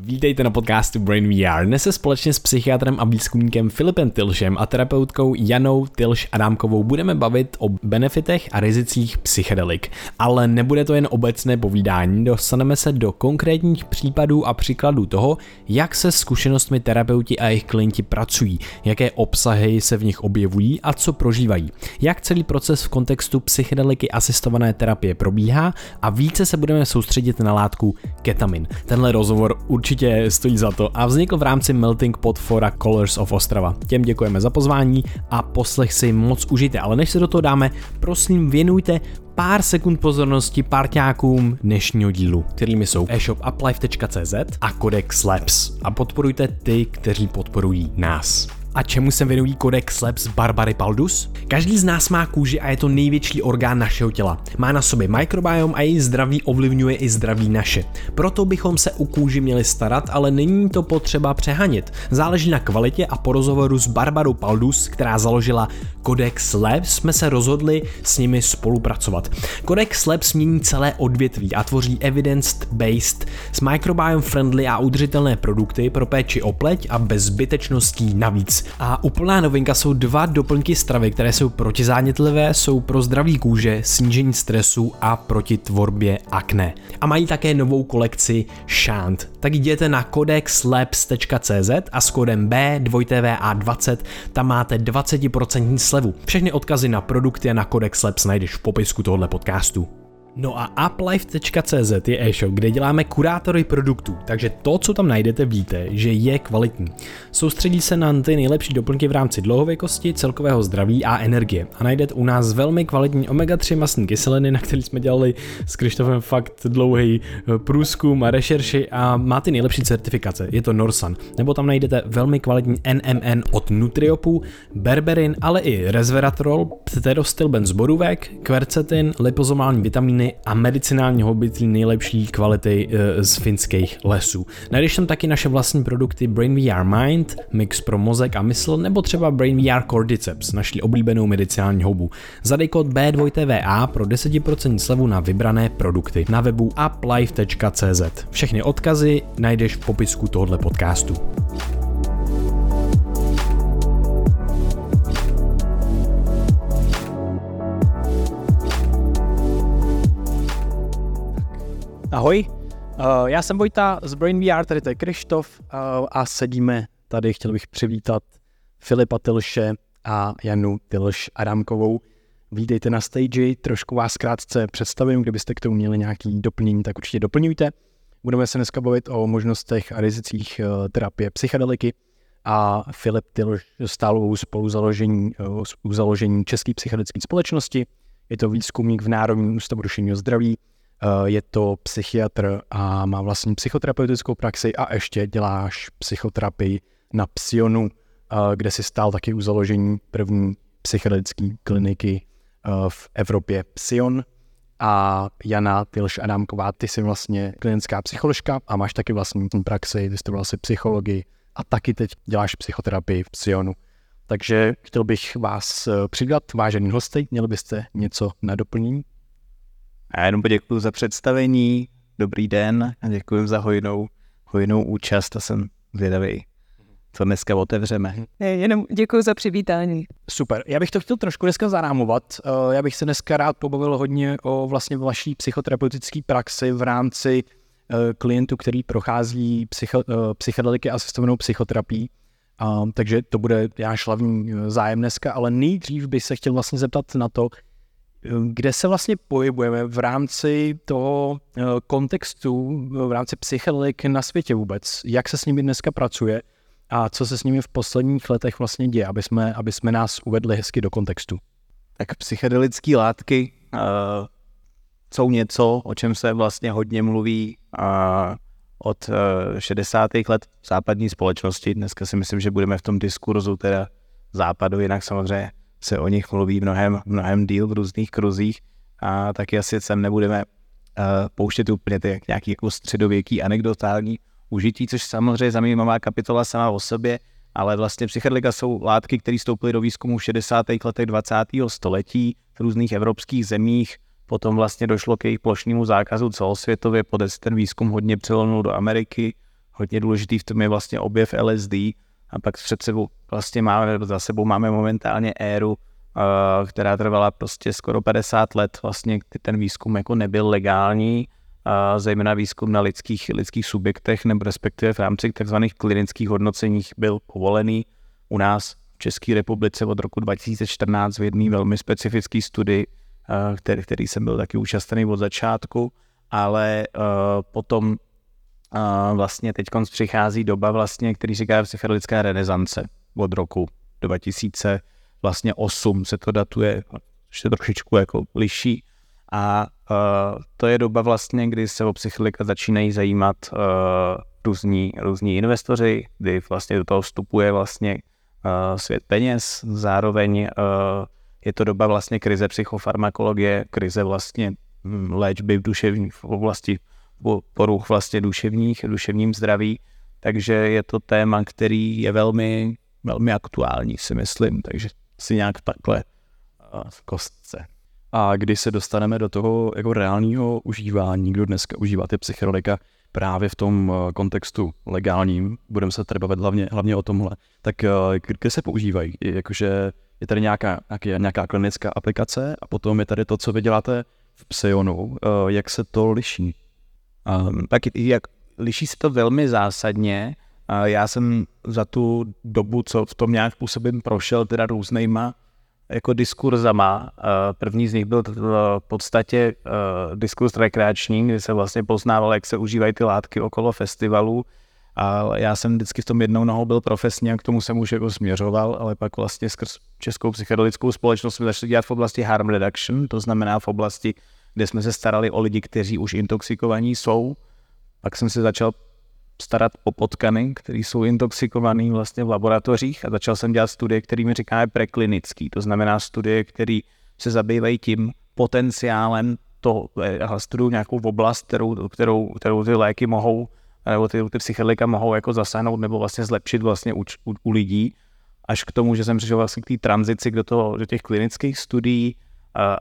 Vítejte na podcastu Brain VR. Dnes se společně s psychiatrem a výzkumníkem Filipem Tilšem a terapeutkou Janou Tilš Adámkovou budeme bavit o benefitech a rizicích psychedelik. Ale nebude to jen obecné povídání, dostaneme se do konkrétních případů a příkladů toho, jak se zkušenostmi terapeuti a jejich klienti pracují, jaké obsahy se v nich objevují a co prožívají, jak celý proces v kontextu psychedeliky asistované terapie probíhá a více se budeme soustředit na látku ketamin. Tenhle rozhovor určitě stojí za to a vznikl v rámci Melting Pot Fora Colors of Ostrava. Těm děkujeme za pozvání a poslech si moc užijte, ale než se do toho dáme, prosím věnujte pár sekund pozornosti parťákům dnešního dílu, kterými jsou e-shop uplife.cz a Codex Labs. A podporujte ty, kteří podporují nás. A čemu se věnují Codex Labs Barbary Paldus? Každý z nás má kůži a je to největší orgán našeho těla. Má na sobě mikrobiom a její zdraví ovlivňuje i zdraví naše. Proto bychom se u kůži měli starat, ale není to potřeba přehanit. Záleží na kvalitě a po rozhovoru s Barbarou Paldus, která založila Codex Labs, jsme se rozhodli s nimi spolupracovat. Codex Labs mění celé odvětví a tvoří evidence-based, s microbiome friendly a udržitelné produkty pro péči o pleť a bez zbytečností navíc. A úplná novinka jsou dva doplňky stravy, které jsou protizánětlivé, jsou pro zdraví kůže, snížení stresu a proti tvorbě akné. A mají také novou kolekci Shant. Tak jděte na codexlabs.cz a s kódem B2TVA20 tam máte 20% slevu. Všechny odkazy na produkty a na Codex Labs najdeš v popisku tohoto podcastu. No a uplife.cz je e-shop, kde děláme kurátory produktů, takže to, co tam najdete, víte, že je kvalitní. Soustředí se na ty nejlepší doplňky v rámci dlouhověkosti, celkového zdraví a energie. A najdete u nás velmi kvalitní omega-3 masní kyseliny, na který jsme dělali s Krištofem fakt dlouhý eh, průzkum a rešerši a má ty nejlepší certifikace, je to Norsan. Nebo tam najdete velmi kvalitní NMN od Nutriopu, berberin, ale i resveratrol, pterostilben z borůvek, kvercetin, lipozomální vitamíny a medicinální hobbytí nejlepší kvality e, z finských lesů. Najdeš tam taky naše vlastní produkty Brain VR Mind, mix pro mozek a mysl, nebo třeba Brain VR Cordyceps, naši oblíbenou medicinální houbu. Zadej kód B2TVA pro 10% slevu na vybrané produkty na webu uplife.cz. Všechny odkazy najdeš v popisku tohoto podcastu. Ahoj, uh, já jsem Vojta z Brain VR, tady to je Krištof uh, a sedíme tady, chtěl bych přivítat Filipa Tilše a Janu Tilš Adámkovou. Vítejte na stage, trošku vás krátce představím, kdybyste k tomu měli nějaký doplnění, tak určitě doplňujte. Budeme se dneska bavit o možnostech a rizicích uh, terapie psychedeliky a Filip Tilš stál u spoluzaložení, u založení České psychedelické společnosti. Je to výzkumník v Národním ústavu duševního zdraví, Eh, je to psychiatr a má vlastní psychoterapeutickou praxi a ještě děláš psychoterapii na Psionu, eh, kde si stál taky u založení první psychedelické kliniky eh, v Evropě Psion. A Jana Tilš Adámková, ty jsi vlastně klinická psycholožka a máš taky vlastní praxi, vystudoval si psychologii a taky teď děláš psychoterapii v Psionu. Takže chtěl bych vás přidat, vážený hosty, měli byste něco na doplnění? A jenom poděkuji za představení, dobrý den a děkuji za hojnou, hojnou účast a jsem zvědavý, co dneska otevřeme. Jenom děkuji za přivítání. Super, já bych to chtěl trošku dneska zarámovat. Eh, já bych se dneska rád pobavil hodně o vlastně vaší psychoterapeutické praxi v rámci eh, klientů, který prochází psycho, eh, psychedeliky asistovanou psychoterapii. takže to bude náš hlavní zájem dneska, ale nejdřív bych se chtěl vlastně zeptat na to, kde se vlastně pohybujeme v rámci toho eh, kontextu, v rámci psychedelik na světě vůbec, jak se s nimi dneska pracuje a co se s nimi v posledních letech vlastně děje, aby jsme, aby jsme nás uvedli hezky do kontextu. Tak psychedelické látky uh, jsou něco, o čem se vlastně hodně mluví uh, od uh, 60. let západní společnosti. Dneska si myslím, že budeme v tom diskurzu teda západu, jinak samozřejmě se o nich mluví mnohem, mnohem díl v různých kruzích a taky asi sem nebudeme uh, pouštět úplně ty nějaký jako středověký anekdotální užití, což samozřejmě zajímavá kapitola sama o sobě, ale vlastně psychedelika jsou látky, které stoupily do výzkumu v 60. letech 20. století v různých evropských zemích, potom vlastně došlo k jejich plošnému zákazu celosvětově, poté ten výzkum hodně přelonul do Ameriky, hodně důležitý v tom je vlastně objev LSD a pak před sebou vlastně máme, za sebou máme momentálně éru, uh, která trvala prostě skoro 50 let, vlastně kdy ten výzkum jako nebyl legální, uh, zejména výzkum na lidských, lidských subjektech, nebo respektive v rámci tzv. klinických hodnoceních byl povolený u nás v České republice od roku 2014 v jedné velmi specifické studii, uh, který, který jsem byl taky účastný od začátku, ale potom uh, vlastně teď přichází doba vlastně, který říká psychedelická renesance od roku 2000 vlastně 8 se to datuje, ještě trošičku jako liší. A uh, to je doba vlastně, kdy se o psychedelika začínají zajímat uh, různí, různí investoři, kdy vlastně do toho vstupuje vlastně uh, svět peněz, zároveň uh, je to doba vlastně krize psychofarmakologie, krize vlastně hm, léčby v duševní v oblasti poruch vlastně duševních, duševním zdraví, takže je to téma, který je velmi, velmi aktuální, si myslím, takže si nějak takhle v kostce. A když se dostaneme do toho jako reálního užívání, kdo dneska užívá ty psychedelika právě v tom eh, kontextu legálním, budeme se tady bavit hlavně, hlavně o tomhle, tak eh, kde se používají? Jakože je tady nějaká, nějaká, klinická aplikace a potom je tady to, co vy děláte v Psionu. Eh, jak se to liší? Um, tak jak, liší se to velmi zásadně. Já jsem za tu dobu, co v tom nějak působím, prošel teda různýma jako diskurzama. První z nich byl v podstatě diskurs rekreační, kdy se vlastně poznával, jak se užívají ty látky okolo festivalů. A já jsem vždycky v tom jednou nohou byl profesně a k tomu jsem už jako směřoval, ale pak vlastně skrz Českou psychedelickou společnost jsme začali dělat v oblasti harm reduction, to znamená v oblasti, kde jsme se starali o lidi, kteří už intoxikovaní jsou. Pak jsem se začal starat o potkany, které jsou intoxikované vlastně v laboratořích a začal jsem dělat studie, kterými říkáme preklinický, to znamená studie, které se zabývají tím potenciálem toho, eh, studují nějakou oblast, kterou, kterou, kterou ty léky mohou, nebo ty, ty psychedelika mohou jako zasáhnout nebo vlastně zlepšit vlastně u, u, u lidí, až k tomu, že jsem přišel vlastně k té tranzici do, toho, do těch klinických studií,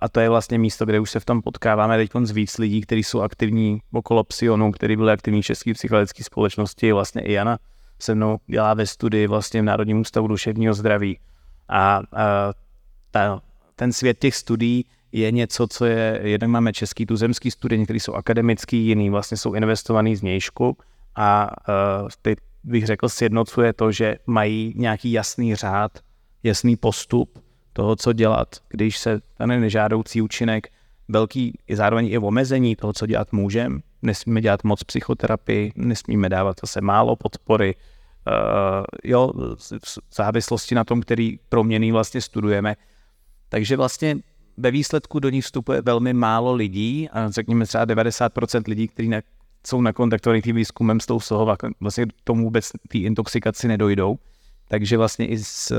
a to je vlastně místo, kde už se v tom potkáváme teď z víc lidí, kteří jsou aktivní okolo Psionu, který byli aktivní v České psychologické společnosti. Vlastně i Jana se mnou dělá ve studii vlastně v Národním ústavu duševního zdraví. A, a ta, ten svět těch studií je něco, co je, jednak máme český tuzemský studie, některý jsou akademický, jiný vlastně jsou investovaný z nějšku a a teď bych řekl, sjednocuje to, že mají nějaký jasný řád, jasný postup, toho, co dělat, když se ten nežádoucí účinek velký je zároveň i omezení toho, co dělat můžeme. Nesmíme dělat moc psychoterapii, nesmíme dávat zase málo podpory. Uh, jo, v závislosti na tom, který proměný vlastně studujeme. Takže vlastně ve výsledku do ní vstupuje velmi málo lidí, a řekněme třeba 90% lidí, kteří ne, jsou nakontaktovaní tím výzkumem s tou sohou, vlastně k tomu vůbec té intoxikaci nedojdou. Takže vlastně i z,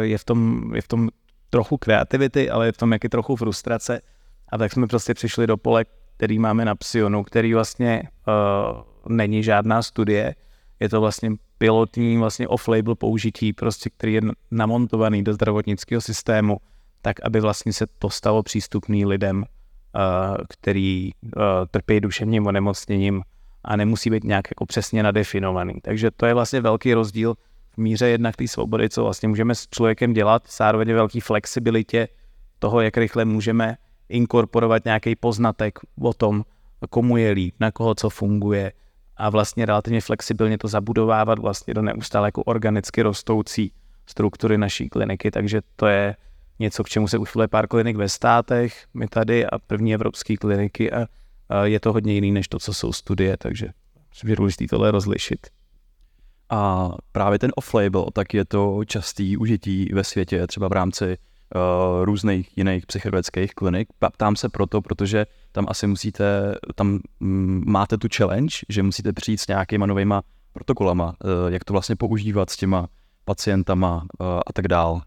je, v tom, je v tom trochu kreativity, ale je v tom jaký trochu frustrace. A tak jsme prostě přišli do pole, který máme na Psionu, který vlastně uh, není žádná studie. Je to vlastně pilotní, vlastně off-label použití, prostě, který je namontovaný do zdravotnického systému, tak aby vlastně se to stalo přístupný lidem, uh, který uh, trpí duševním onemocněním a nemusí být nějak jako přesně nadefinovaný. Takže to je vlastně velký rozdíl míře jednak té svobody, co vlastně můžeme s člověkem dělat, zároveň velký flexibilitě toho, jak rychle můžeme inkorporovat nějaký poznatek o tom, komu je líp, na koho co funguje a vlastně relativně flexibilně to zabudovávat vlastně do neustále jako organicky rostoucí struktury naší kliniky, takže to je něco, k čemu se uchyluje pár klinik ve státech, my tady a první evropské kliniky a, a je to hodně jiný než to, co jsou studie, takže je důležité tohle rozlišit. A právě ten off-label, tak je to častý užití ve světě, třeba v rámci uh, různých jiných psychedelických klinik. Ptám se proto, protože tam asi musíte, tam mm, máte tu challenge, že musíte přijít s nějakýma novýma protokolama, uh, jak to vlastně používat s těma pacientama uh, a tak dál.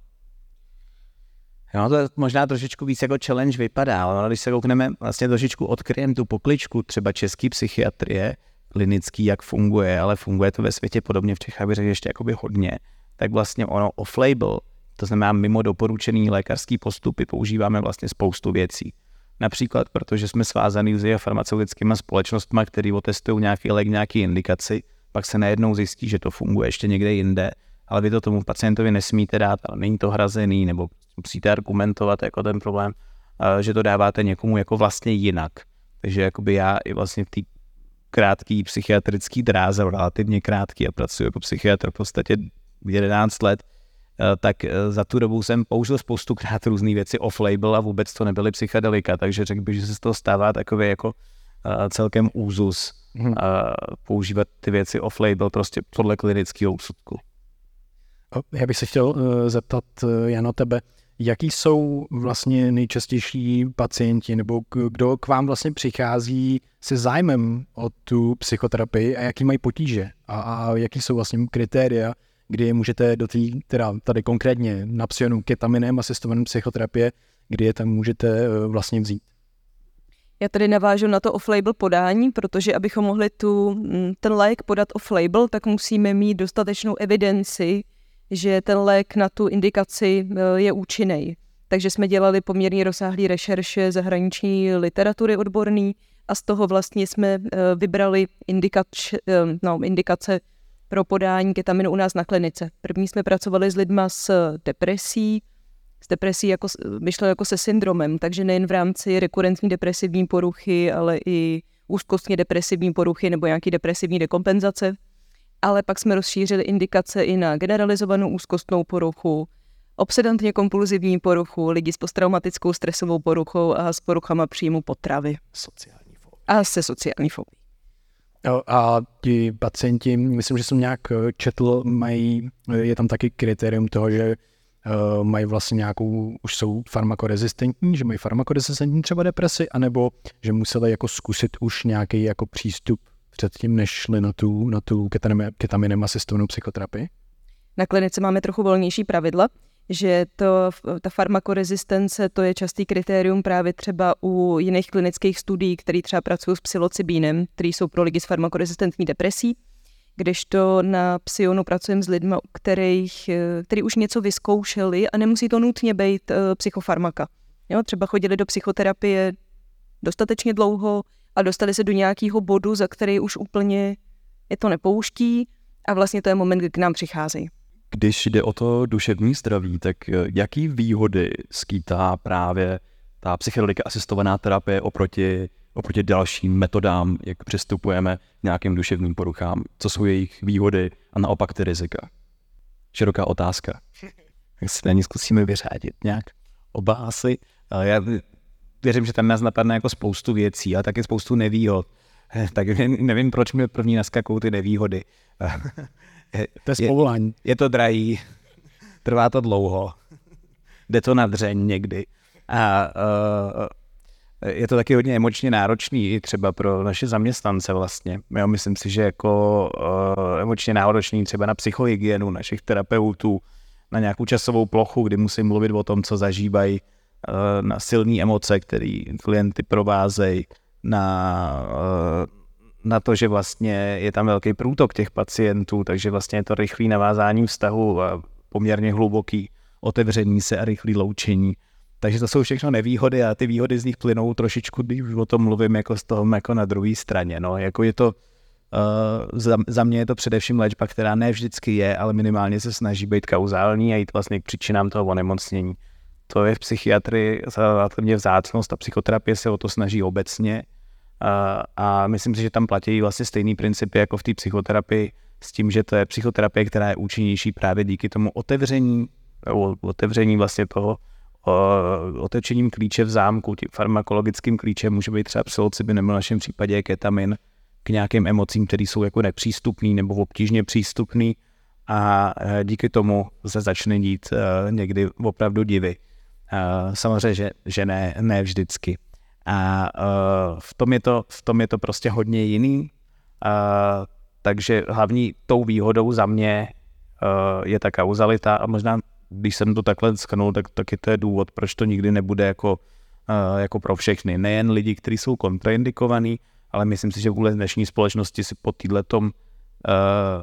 No to možná trošičku víc jako challenge vypadá, ale když se koukneme, vlastně trošičku odkryjeme tu pokličku třeba české psychiatrie, klinický, jak funguje, ale funguje to ve světě podobně v Čechách, bych ještě jakoby hodně, tak vlastně ono off-label, to znamená mimo doporučený lékařský postupy, používáme vlastně spoustu věcí. Například, protože jsme svázaný s farmaceutickými společnostmi, které otestují nějaký lék, nějaký indikaci, pak se najednou zjistí, že to funguje ještě někde jinde, ale vy to tomu pacientovi nesmíte dát, ale není to hrazený, nebo musíte argumentovat jako ten problém, že to dáváte někomu jako vlastně jinak. Takže jakoby já i vlastně v té krátký psychiatrický dráze, relativně krátký a pracuji jako psychiatr v podstatě 11 let, eh, tak eh, za tu dobu jsem použil spoustu krát různé věci off-label a vůbec to nebyly psychedelika, takže řekl bych, že se z toho stává takový jako eh, celkem úzus hmm. používat ty věci off-label prostě podle klinického úsudku. Já bych se chtěl zeptat, Jano, tebe, jaký jsou vlastně nejčastější pacienti nebo kdo k vám vlastně přichází se zájmem o tu psychoterapii a jaký mají potíže a, a jaký jsou vlastně kritéria, kdy můžete do té, teda tady konkrétně na psionu ketaminem asistovaném psychoterapie, kdy je tam můžete e, vlastně vzít. Já tady navážu na to off-label podání, protože abychom mohli tu, ten lék podat off-label, tak musíme mít dostatečnou evidenci, že ten lék na tu indikaci e, je účinný. Takže jsme dělali poměrně rozsáhlé rešerše zahraniční literatury odborný a z toho vlastně jsme e, vybrali indikač, no, indikace pro podání ketaminu u nás na klinice. První jsme pracovali s lidma s depresí, s depresí jako, myšlo jako se syndromem, takže nejen v rámci rekurentní depresivní poruchy, ale i úzkostně depresivní poruchy nebo nějaký depresivní dekompenzace. Ale pak jsme rozšířili indikace i na generalizovanou úzkostnou poruchu, obsedantně kompulzivní poruchu, lidi s posttraumatickou stresovou poruchou a s poruchama příjmu potravy. Sociální fobie. A se sociální fobie. A ti pacienti, myslím, že jsem nějak eh, četl, mají, eh, je tam taky kritérium toho, že uh, mají vlastně nějakou, už jsou farmakorezistentní, že mají farmakorezistentní třeba depresi, anebo že museli jako zkusit už nějaký jako přístup předtím, než šli na tu, na tu ketaminem asistovanou psychoterapii? Na klinice máme trochu volnější pravidla, že to, ta farmakorezistence to je častý kritérium právě třeba u jiných klinických studií, které třeba pracují s psilocybínem, které jsou pro lidi s farmakorezistentní depresí, kdežto na psionu pracujeme s lidmi, kterých, který už něco vyzkoušeli a nemusí to nutně být uh, psychofarmaka. Jo, třeba chodili do psychoterapie dostatečně dlouho a dostali se do nějakého bodu, za který už úplně je to nepouští a vlastně to je moment, kdy k nám přicházejí. Když jde o to duševní zdraví, tak eh, jaký výhody skýtá právě ta psychedelika asistovaná terapie oproti, oproti dalším metodám, jak přistupujeme k nějakým duševním poruchám? Co jsou jejich výhody a naopak ty rizika? Široká otázka. Tak si na ní zkusíme vyřádit nějak oba asi. Já věřím, že tam nás napadne jako spoustu věcí, a taky spoustu nevýhod. Tak nevím, proč mi první naskakují ty nevýhody. To je z povolání. Je, je to drahý, trvá to dlouho, jde to na dřeň někdy. A uh, je to taky hodně emočně náročný i třeba pro naše zaměstnance vlastně. Já myslím si, že jako uh, emočně náročný třeba na psychohygienu našich terapeutů, na nějakou časovou plochu, kdy musím mluvit o tom, co zažívají, na silné emoce, které klienty provázejí, na uh, na to, že vlastně je tam velký průtok těch pacientů, takže vlastně je to rychlý navázání vztahu a poměrně hluboký otevření se a rychlý loučení. Takže to jsou všechno nevýhody a ty výhody z nich plynou trošičku, když o tom mluvím jako z toho jako na druhé straně. No, jako je to, uh, za, za, mě je to především léčba, která ne vždycky je, ale minimálně se snaží být kauzální a jít vlastně k příčinám toho onemocnění. To je v psychiatrii relativně vzácnost a psychoterapie se o to snaží obecně a, a myslím si, že tam platí vlastně stejný principy jako v té psychoterapii, s tím, že to je psychoterapie, která je účinnější právě díky tomu otevření, otevření vlastně toho otevřením klíče v zámku, tím farmakologickým klíčem může být třeba psilocybin nebo v našem případě ketamin k nějakým emocím, které jsou jako nepřístupný nebo obtížně přístupný a e, díky tomu se začne dít e, někdy opravdu divy. E, samozřejmě, že, že ne, ne vždycky. A uh, v, tom je to, v tom je to prostě hodně jiný. Takže hlavní tou výhodou za mě uh, je ta kauzalita a možná, když jsem to takhle schnul, tak taky to je důvod, proč to nikdy nebude jako, jako pro všechny. Nejen lidi, kteří jsou kontraindikovaní, ale myslím si, že vůbec dnešní společnosti si po týhle tom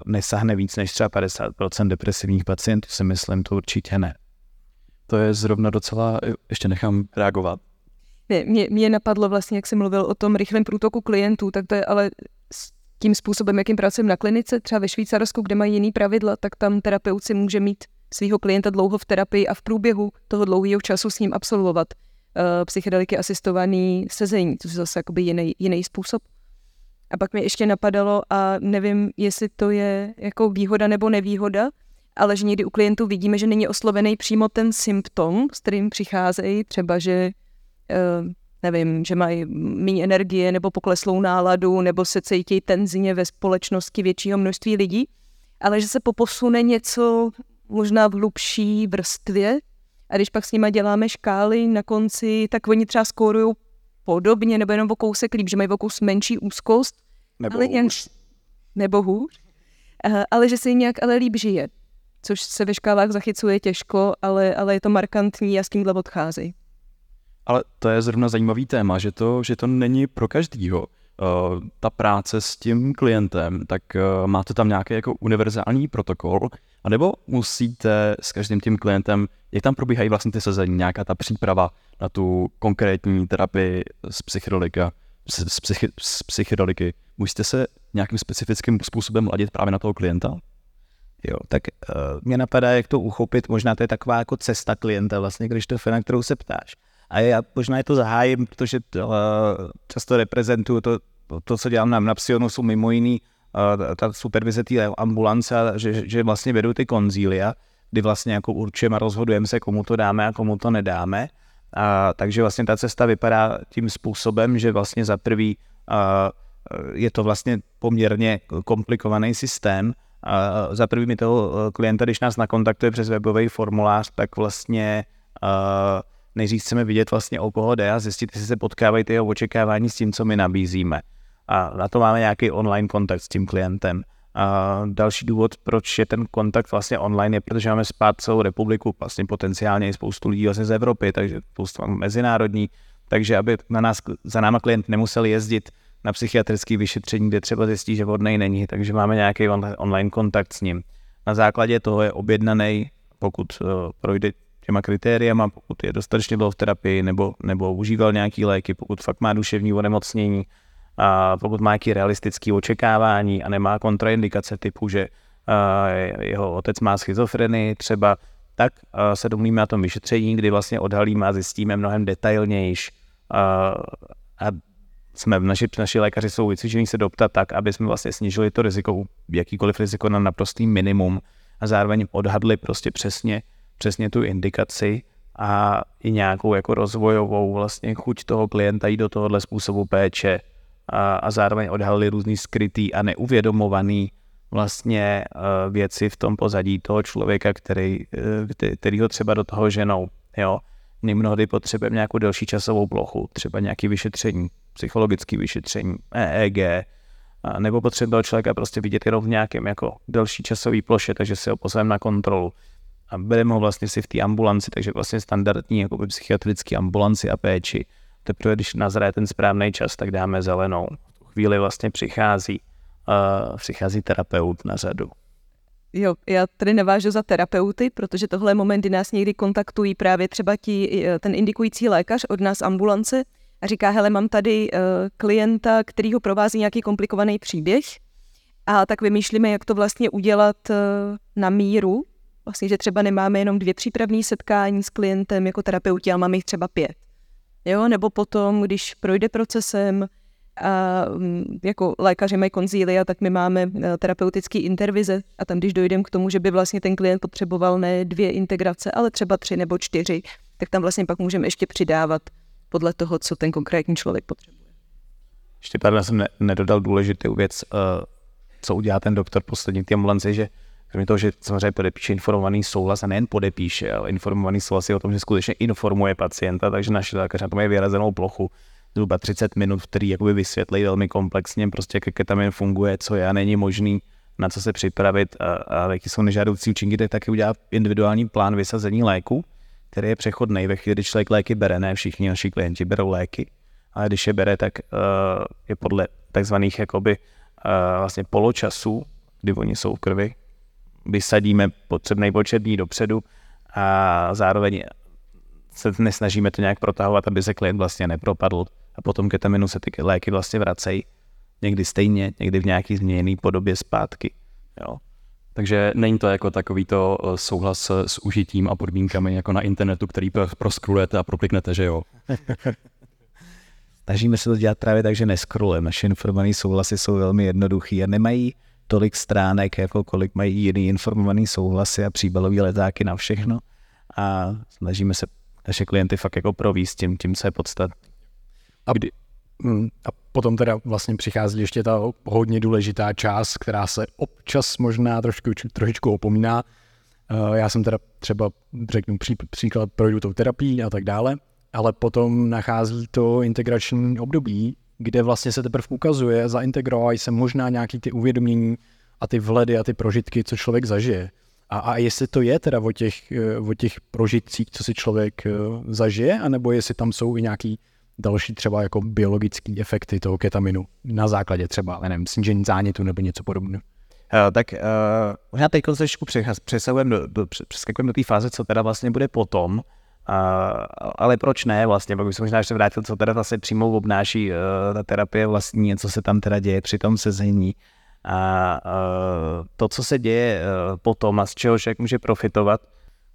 nesahne víc než třeba 50% depresivních pacientů, si myslím, to určitě ne. To je zrovna docela, ještě nechám reagovat, ne, mě, mě napadlo vlastně, jak jsem mluvil o tom rychlém průtoku klientů, tak to je ale tím způsobem, jakým pracujeme na klinice, třeba ve Švýcarsku, kde mají jiný pravidla, tak tam terapeut si může mít svého klienta dlouho v terapii a v průběhu toho dlouhého času s ním absolvovat uh, psychedeliky asistovaný sezení, což je zase jakoby jiný, jiný způsob. A pak mi ještě napadalo, a nevím, jestli to je jako výhoda nebo nevýhoda, ale že někdy u klientů vidíme, že není oslovený přímo ten symptom, s kterým přicházejí, třeba, že uh, nevím, že mají méně energie nebo pokleslou náladu nebo se cítí tenzivně ve společnosti většího množství lidí, ale že se poposune něco možná v hlubší vrstvě a když pak s nima děláme škály na konci, tak oni třeba skórují podobně nebo jenom o kousek líp, že mají o kus menší úzkost. Nebo ale hůř. jen, nebo hůř. Eh, Ale že se jim nějak ale líp žije. Což se ve škálách zachycuje těžko, ale, ale je to markantní a s tímhle odcházejí. Ale to je zrovna zajímavý téma, že to, že to není pro každýho. Uh, ta práce s tím klientem, tak uh, máte tam nějaký jako univerzální protokol, anebo musíte s každým tím klientem, jak tam probíhají vlastně ty sezení, nějaká ta příprava na tu konkrétní terapii z psychedelika, z, z, psychi, z psychedeliky, musíte se nějakým specifickým způsobem ladit právě na toho klienta? Jo, tak uh, mě napadá, jak to uchopit, možná to je taková jako cesta klienta vlastně, když to na kterou se ptáš. A já možná je to zahájím, protože to, uh, často reprezentuju to, to, co dělám na, na Psionu, jsou mimo jiný uh, ta supervize té ambulance, že, že vlastně vedu ty konzília, kdy vlastně jako určujeme a rozhodujeme se, komu to dáme a komu to nedáme. A, takže vlastně ta cesta vypadá tím způsobem, že vlastně za prvý a, je to vlastně poměrně komplikovaný systém. Za prvý mi toho klienta, když nás nakontaktuje přes webový formulář, tak vlastně a, nejdřív chceme vidět vlastně o koho jde a zjistit, jestli se potkávají ty jeho očekávání s tím, co my nabízíme. A na to máme nějaký online kontakt s tím klientem. A další důvod, proč je ten kontakt vlastně online, je, protože máme spát celou republiku, vlastně potenciálně i spoustu lidí vlastně z Evropy, takže spoustu mezinárodní, takže aby na nás, za náma klient nemusel jezdit na psychiatrické vyšetření, kde třeba zjistí, že vhodnej není, takže máme nějaký online kontakt s ním. Na základě toho je objednaný, pokud uh, projde těma kritériama, pokud je dostatečně dlouho v terapii nebo, nebo užíval nějaký léky, pokud fakt má duševní onemocnění, a pokud má nějaké realistické očekávání a nemá kontraindikace typu, že uh, jeho otec má schizofrenii třeba, tak uh, se domluvíme na tom vyšetření, kdy vlastně odhalíme a zjistíme mnohem detailnějiš a jsme, naši, naši lékaři jsou vycvičení se doptat tak, aby jsme vlastně snížili to riziko, jakýkoliv riziko na naprostý minimum a zároveň odhadli prostě přesně, přesně tu indikaci a i nějakou jako rozvojovou vlastně chuť toho klienta jít do tohohle způsobu péče a, a zároveň odhalili různý skrytý a neuvědomovaný vlastně uh, věci v tom pozadí toho člověka, který, uh, který ho třeba do toho ženou. Jo? Mnohdy potřebujeme nějakou delší časovou plochu, třeba nějaké vyšetření, psychologické vyšetření, EEG, nebo potřebujeme člověka prostě vidět jenom v nějakém jako delší časový ploše, takže si ho pozveme na kontrolu a bereme ho vlastně si v té ambulanci, takže vlastně standardní jako psychiatrické ambulanci a péči teprve když nazraje ten správný čas, tak dáme zelenou. V tu chvíli vlastně přichází, uh, přichází terapeut na řadu. Jo, já tady navážu za terapeuty, protože tohle je moment, kdy nás někdy kontaktují právě třeba ti, ten indikující lékař od nás ambulance a říká, hele, mám tady uh, klienta, který ho provází nějaký komplikovaný příběh a tak vymýšlíme, jak to vlastně udělat uh, na míru, vlastně, že třeba nemáme jenom dvě přípravné setkání s klientem jako terapeuti, ale máme jich třeba pět. Jo, nebo potom, když projde procesem, a mm, jako lékaři mají konzília, tak my máme eh, terapeutický intervize a tam, když dojdeme k tomu, že by vlastně ten klient potřeboval ne dvě integrace, ale třeba tři nebo čtyři, tak tam vlastně pak můžeme ještě přidávat podle toho, co ten konkrétní člověk potřebuje. Ještě pár jsem ne- nedodal důležitou věc, uh, co udělá ten doktor poslední té ambulanci, že kromě toho, že samozřejmě podepíše informovaný souhlas a nejen podepíše, ale informovaný souhlas je o tom, že skutečně informuje pacienta, takže naši lékař na tom je vyrazenou plochu zhruba 30 minut, který jakoby vysvětlí velmi komplexně, prostě jak ketamin funguje, co je a není možný, na co se připravit a, a jaký jsou nežádoucí účinky, tak taky udělá individuální plán vysazení léku, který je přechodný ve chvíli, kdy člověk léky bere, ne všichni naši klienti berou léky, ale když je bere, tak uh, je podle takzvaných jakoby uh, vlastně poločasů, kdy oni jsou v krvi, vysadíme potřebný počet dní dopředu a zároveň se nesnažíme to nějak protahovat, aby se klient vlastně nepropadl a potom ketaminu se ty léky vlastně vracejí někdy stejně, někdy v nějaký změněný podobě zpátky. Jo. Takže není to jako takový to eh, souhlas s užitím a podmínkami jako na internetu, který proskrulujete a propliknete, že jo? Snažíme se to dělat právě tak, že neskrolujeme. Naše informované souhlasy jsou velmi jednoduchý a nemají tolik stránek, jako kolik mají jiný informovaný souhlasy a příbalový letáky na všechno. A snažíme se naše klienty fakt jako províst tím, tím co je podstatné. A, kdy, mm, a potom teda vlastně přichází ještě ta hodně důležitá část, která se občas možná trošku, trošičku opomíná. Eh, já jsem teda třeba, řeknu pří, příklad, projdu tou terapii a tak dále, ale potom nachází to integrační období, kde vlastně se teprve ukazuje, zaintegrovají se možná nějaký ty uvědomění a ty vledy a ty prožitky, co člověk zažije. A, a jestli to je teda o těch, eh, o těch prožitcích, co si člověk eh, zažije, anebo jestli tam jsou i nějaký další třeba jako biologické efekty toho ketaminu na základě třeba, nevím, snížení zánětu nebo něco podobného. Uh, tak uh, možná teď trošku přesahujeme do, do, přeskakujeme do té fáze, co teda vlastně bude potom, uh, ale proč ne vlastně, pokud bych se možná ještě vrátil, co teda vlastně přímo obnáší uh, ta terapie vlastně, co se tam teda děje při tom sezení. A uh, to, co se děje uh, potom a z čeho člověk může profitovat,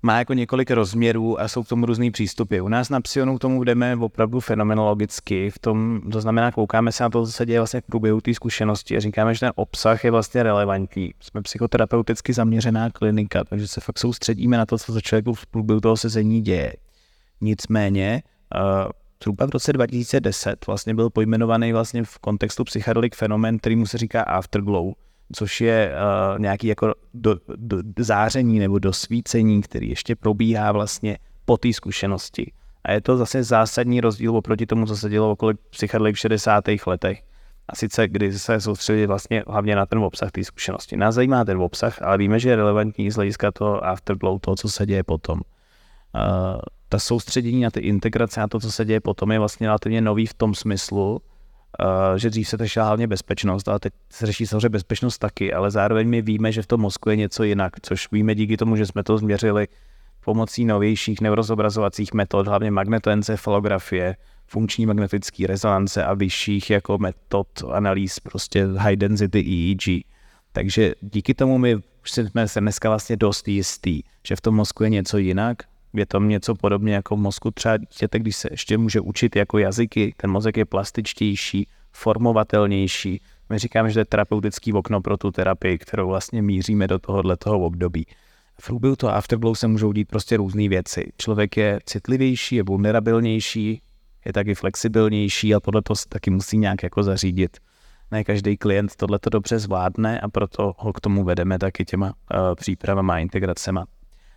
má jako několik rozměrů a jsou k tomu různý přístupy. U nás na Psionu k tomu jdeme opravdu fenomenologicky, v tom, to znamená, koukáme se na to, co se děje vlastně v průběhu té zkušenosti a říkáme, že ten obsah je vlastně relevantní. Jsme psychoterapeuticky zaměřená klinika, takže se fakt soustředíme na to, co se člověku v průběhu toho sezení děje. Nicméně, uh, zhruba v roce 2010 vlastně byl pojmenovaný vlastně v kontextu psychedelic fenomén, který mu se říká afterglow, což je uh, nějaký jako do, do, záření nebo dosvícení, který ještě probíhá vlastně po té zkušenosti. A je to zase zásadní rozdíl oproti tomu, co se dělo okolo psychedelik v 60. letech. A sice, kdy se soustředí vlastně hlavně na ten obsah té zkušenosti. Nás zajímá ten obsah, ale víme, že je relevantní z hlediska toho afterglow, toho, co se děje potom. Uh, ta soustředění na ty integrace, na to, co se děje potom, je vlastně relativně nový v tom smyslu, že dřív se řešila hlavně bezpečnost, ale teď se řeší samozřejmě bezpečnost taky, ale zároveň my víme, že v tom mozku je něco jinak, což víme díky tomu, že jsme to změřili pomocí novějších neurozobrazovacích metod, hlavně magnetoencefalografie, funkční magnetické rezonance a vyšších jako metod analýz, prostě high density EEG. Takže díky tomu my už jsme se dneska vlastně dost jistý, že v tom mozku je něco jinak, je tam něco podobně jako v mozku třeba dítěte, když se ještě může učit jako jazyky, ten mozek je plastičtější, formovatelnější. My říkáme, že to je terapeutický okno pro tu terapii, kterou vlastně míříme do tohohle toho období. V průběhu toho afterglow se můžou dít prostě různé věci. Člověk je citlivější, je vulnerabilnější, je taky flexibilnější a podle toho se taky musí nějak jako zařídit. Ne každý klient tohle to dobře zvládne a proto ho k tomu vedeme taky těma uh, přípravama a integracema.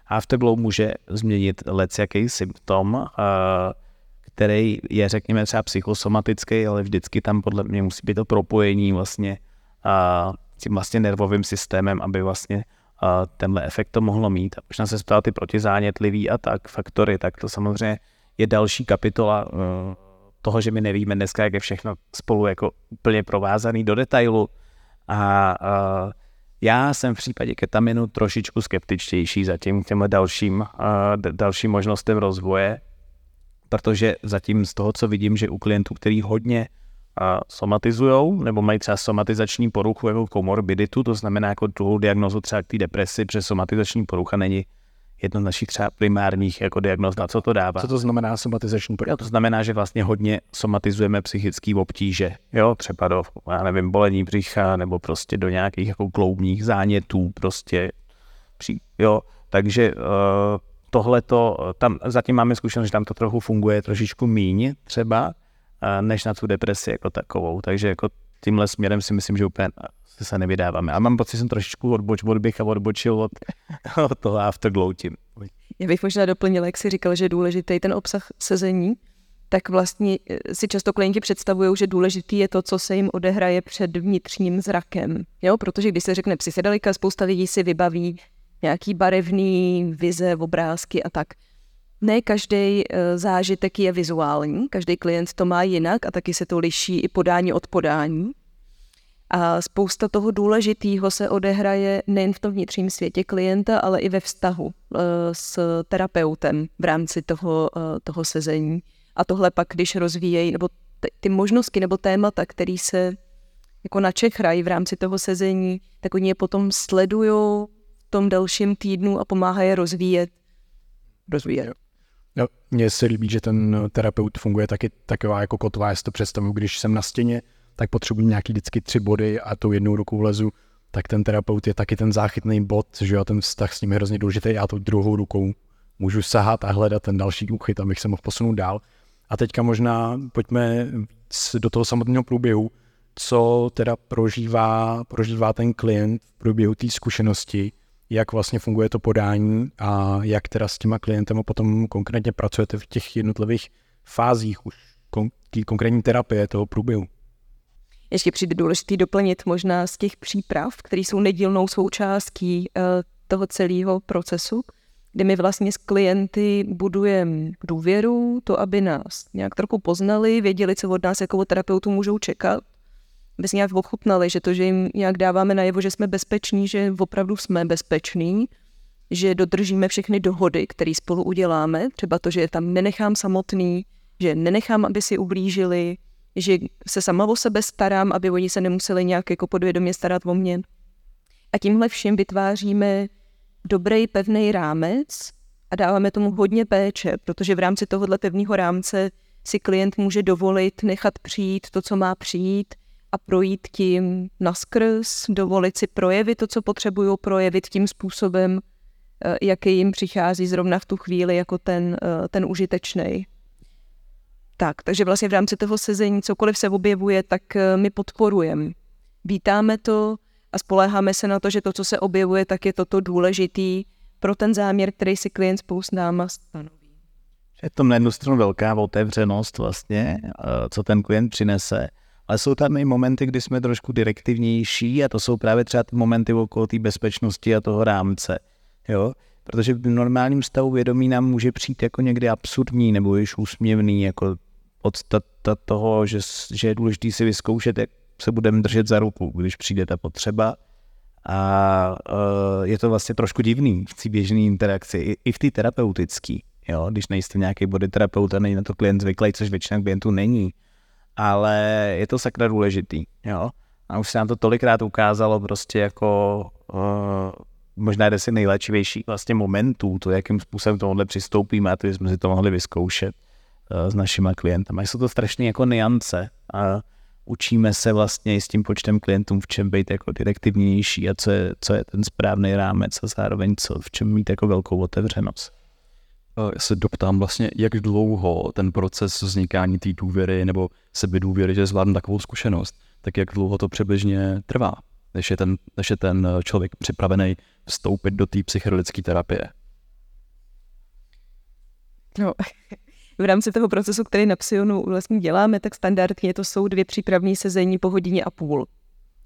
Afterglow může změnit jaký symptom, který je, řekněme, třeba psychosomatický, ale vždycky tam podle mě musí být to propojení vlastně tím vlastně nervovým systémem, aby vlastně tenhle efekt to mohlo mít. A možná se ptát ty protizánětlivý a tak faktory, tak to samozřejmě je další kapitola toho, že my nevíme dneska, jak je všechno spolu jako úplně provázaný do detailu. A, a já jsem v případě ketaminu trošičku skeptičtější zatím k těmhle dalším, uh, dalším možnostem rozvoje, protože zatím z toho, co vidím, že u klientů, který hodně uh, somatizujou, nebo mají třeba somatizační poruchu jako komorbiditu, to znamená jako druhou diagnozu třeba k té depresi, protože somatizační porucha není jedno z našich třeba primárních jako diagnóz, na co to dává. Co to znamená somatizační porucha? To znamená, že vlastně hodně somatizujeme psychické obtíže, jo, třeba do, já nevím, bolení břicha, nebo prostě do nějakých jako kloubních zánětů, prostě, jo, takže uh, tohleto, tam zatím máme zkušenost, že tam to trochu funguje trošičku míň třeba, uh, než na tu depresi jako takovou, takže jako tímhle směrem si myslím, že úplně se nevydáváme. A mám pocit, že jsem trošičku odboč, odbych a odbočil od, od toho afterglow tím. Já bych možná doplnil, jak jsi říkal, že je důležitý ten obsah sezení, tak vlastně eh, si často klienti představují, že důležitý je to, co se jim odehraje před vnitřním zrakem. Jo? Protože když se řekne psychedelika, spousta lidí si vybaví nějaký barevný vize, obrázky a tak. Ne každý eh, zážitek je vizuální, každý klient to má jinak a taky se to liší i podání od podání. A spousta toho důležitého se odehraje nejen v tom vnitřním světě klienta, ale i ve vztahu uh, s terapeutem v rámci toho, uh, toho sezení. A tohle pak, když rozvíjejí, nebo ty možnosti nebo témata, které se jako na Čechraj v rámci toho sezení, tak oni je potom sledují v tom dalším týdnu a pomáhají je rozvíjet. Rozvíjet. No, mně se líbí, že ten terapeut funguje taky taková jako kotová, já si to představuju, když jsem na stěně, potřebuji nějaký vždycky tři body a tou jednou rukou vlezu, tak ten terapeut je taky ten záchytný bod, že jo, ten vztah s ním je hrozně důležitý, já tou druhou rukou můžu sahat a hledat ten další úchyt, abych se mohl posunout dál. A teďka možná pojďme do toho samotného průběhu, co teda prožívá, prožívá ten klient v průběhu té zkušenosti, jak vlastně funguje to podání a jak teda s těma klientama potom konkrétně pracujete v těch jednotlivých fázích už kon- konkrétní terapie toho průběhu. Ještě přijde důležitý doplnit možná z těch příprav, které jsou nedílnou součástí uh, toho celého procesu, kde my vlastně s klienty budujeme důvěru, to, aby nás nějak trochu poznali, věděli, co od nás jako terapeutu můžou čekat, aby si nějak ochutnali, že to, že jim nějak dáváme najevo, že jsme bezpeční, že opravdu jsme bezpeční, že dodržíme všechny dohody, které spolu uděláme, třeba to, že je tam nenechám samotný, že nenechám, aby si ublížili, že se sama o sebe starám, aby oni se nemuseli nějak jako podvědomě starat o mě. A tímhle vším vytváříme dobrý, pevný rámec a dáváme tomu hodně péče, protože v rámci tohohle pevného rámce si klient může dovolit nechat přijít to, co má přijít a projít tím naskrz, dovolit si projevit to, co potřebují projevit tím způsobem, eh, jaký jim přichází zrovna v tu chvíli jako ten, eh, ten užitečný. Tak, takže vlastně v rámci toho sezení cokoliv se objevuje, tak eh, my podporujeme. Vítáme to, a spoléháme se na to, že to, co se objevuje, tak je toto důležitý pro ten záměr, který si klient spolu s náma stanoví. Je to na jednu stranu velká otevřenost vlastně, eh, co ten klient přinese, ale jsou tam i momenty, kdy jsme trošku direktivnější a to jsou právě třeba ty momenty okolo té bezpečnosti a toho rámce. Jo? Protože v normálním stavu vědomí nám může přijít jako někdy absurdní nebo již úsměvný, jako podstata toho, že, že je důležité si vyzkoušet, jak se budeme držet za ruku, když přijde ta potřeba. A uh, je to vlastně trošku divný v té běžné interakci, i, i v té terapeutické. Jo? Když nejste nějaký body terapeut a není na to klient zvyklý, což většina klientů není. Ale je to sakra důležitý. Jo? A už se nám to tolikrát ukázalo prostě jako uh, možná jeden z nejléčivějších vlastně momentů, to, jakým způsobem tomuhle přistoupíme a to jsme si to mohli vyzkoušet s našima klientama. Jsou to strašné jako niance. A učíme se vlastně i s tím počtem klientů, v čem být jako direktivnější a co je, co je ten správný rámec a zároveň co, v čem mít jako velkou otevřenost. Já se doptám vlastně, jak dlouho ten proces vznikání té důvěry nebo sebedůvěry, že zvládnu takovou zkušenost, tak jak dlouho to přibližně trvá, než je ten, než je ten člověk připravený vstoupit do té psychedelické terapie? No, v rámci toho procesu, který na Psionu vlastně děláme, tak standardně to jsou dvě přípravní sezení po hodině a půl.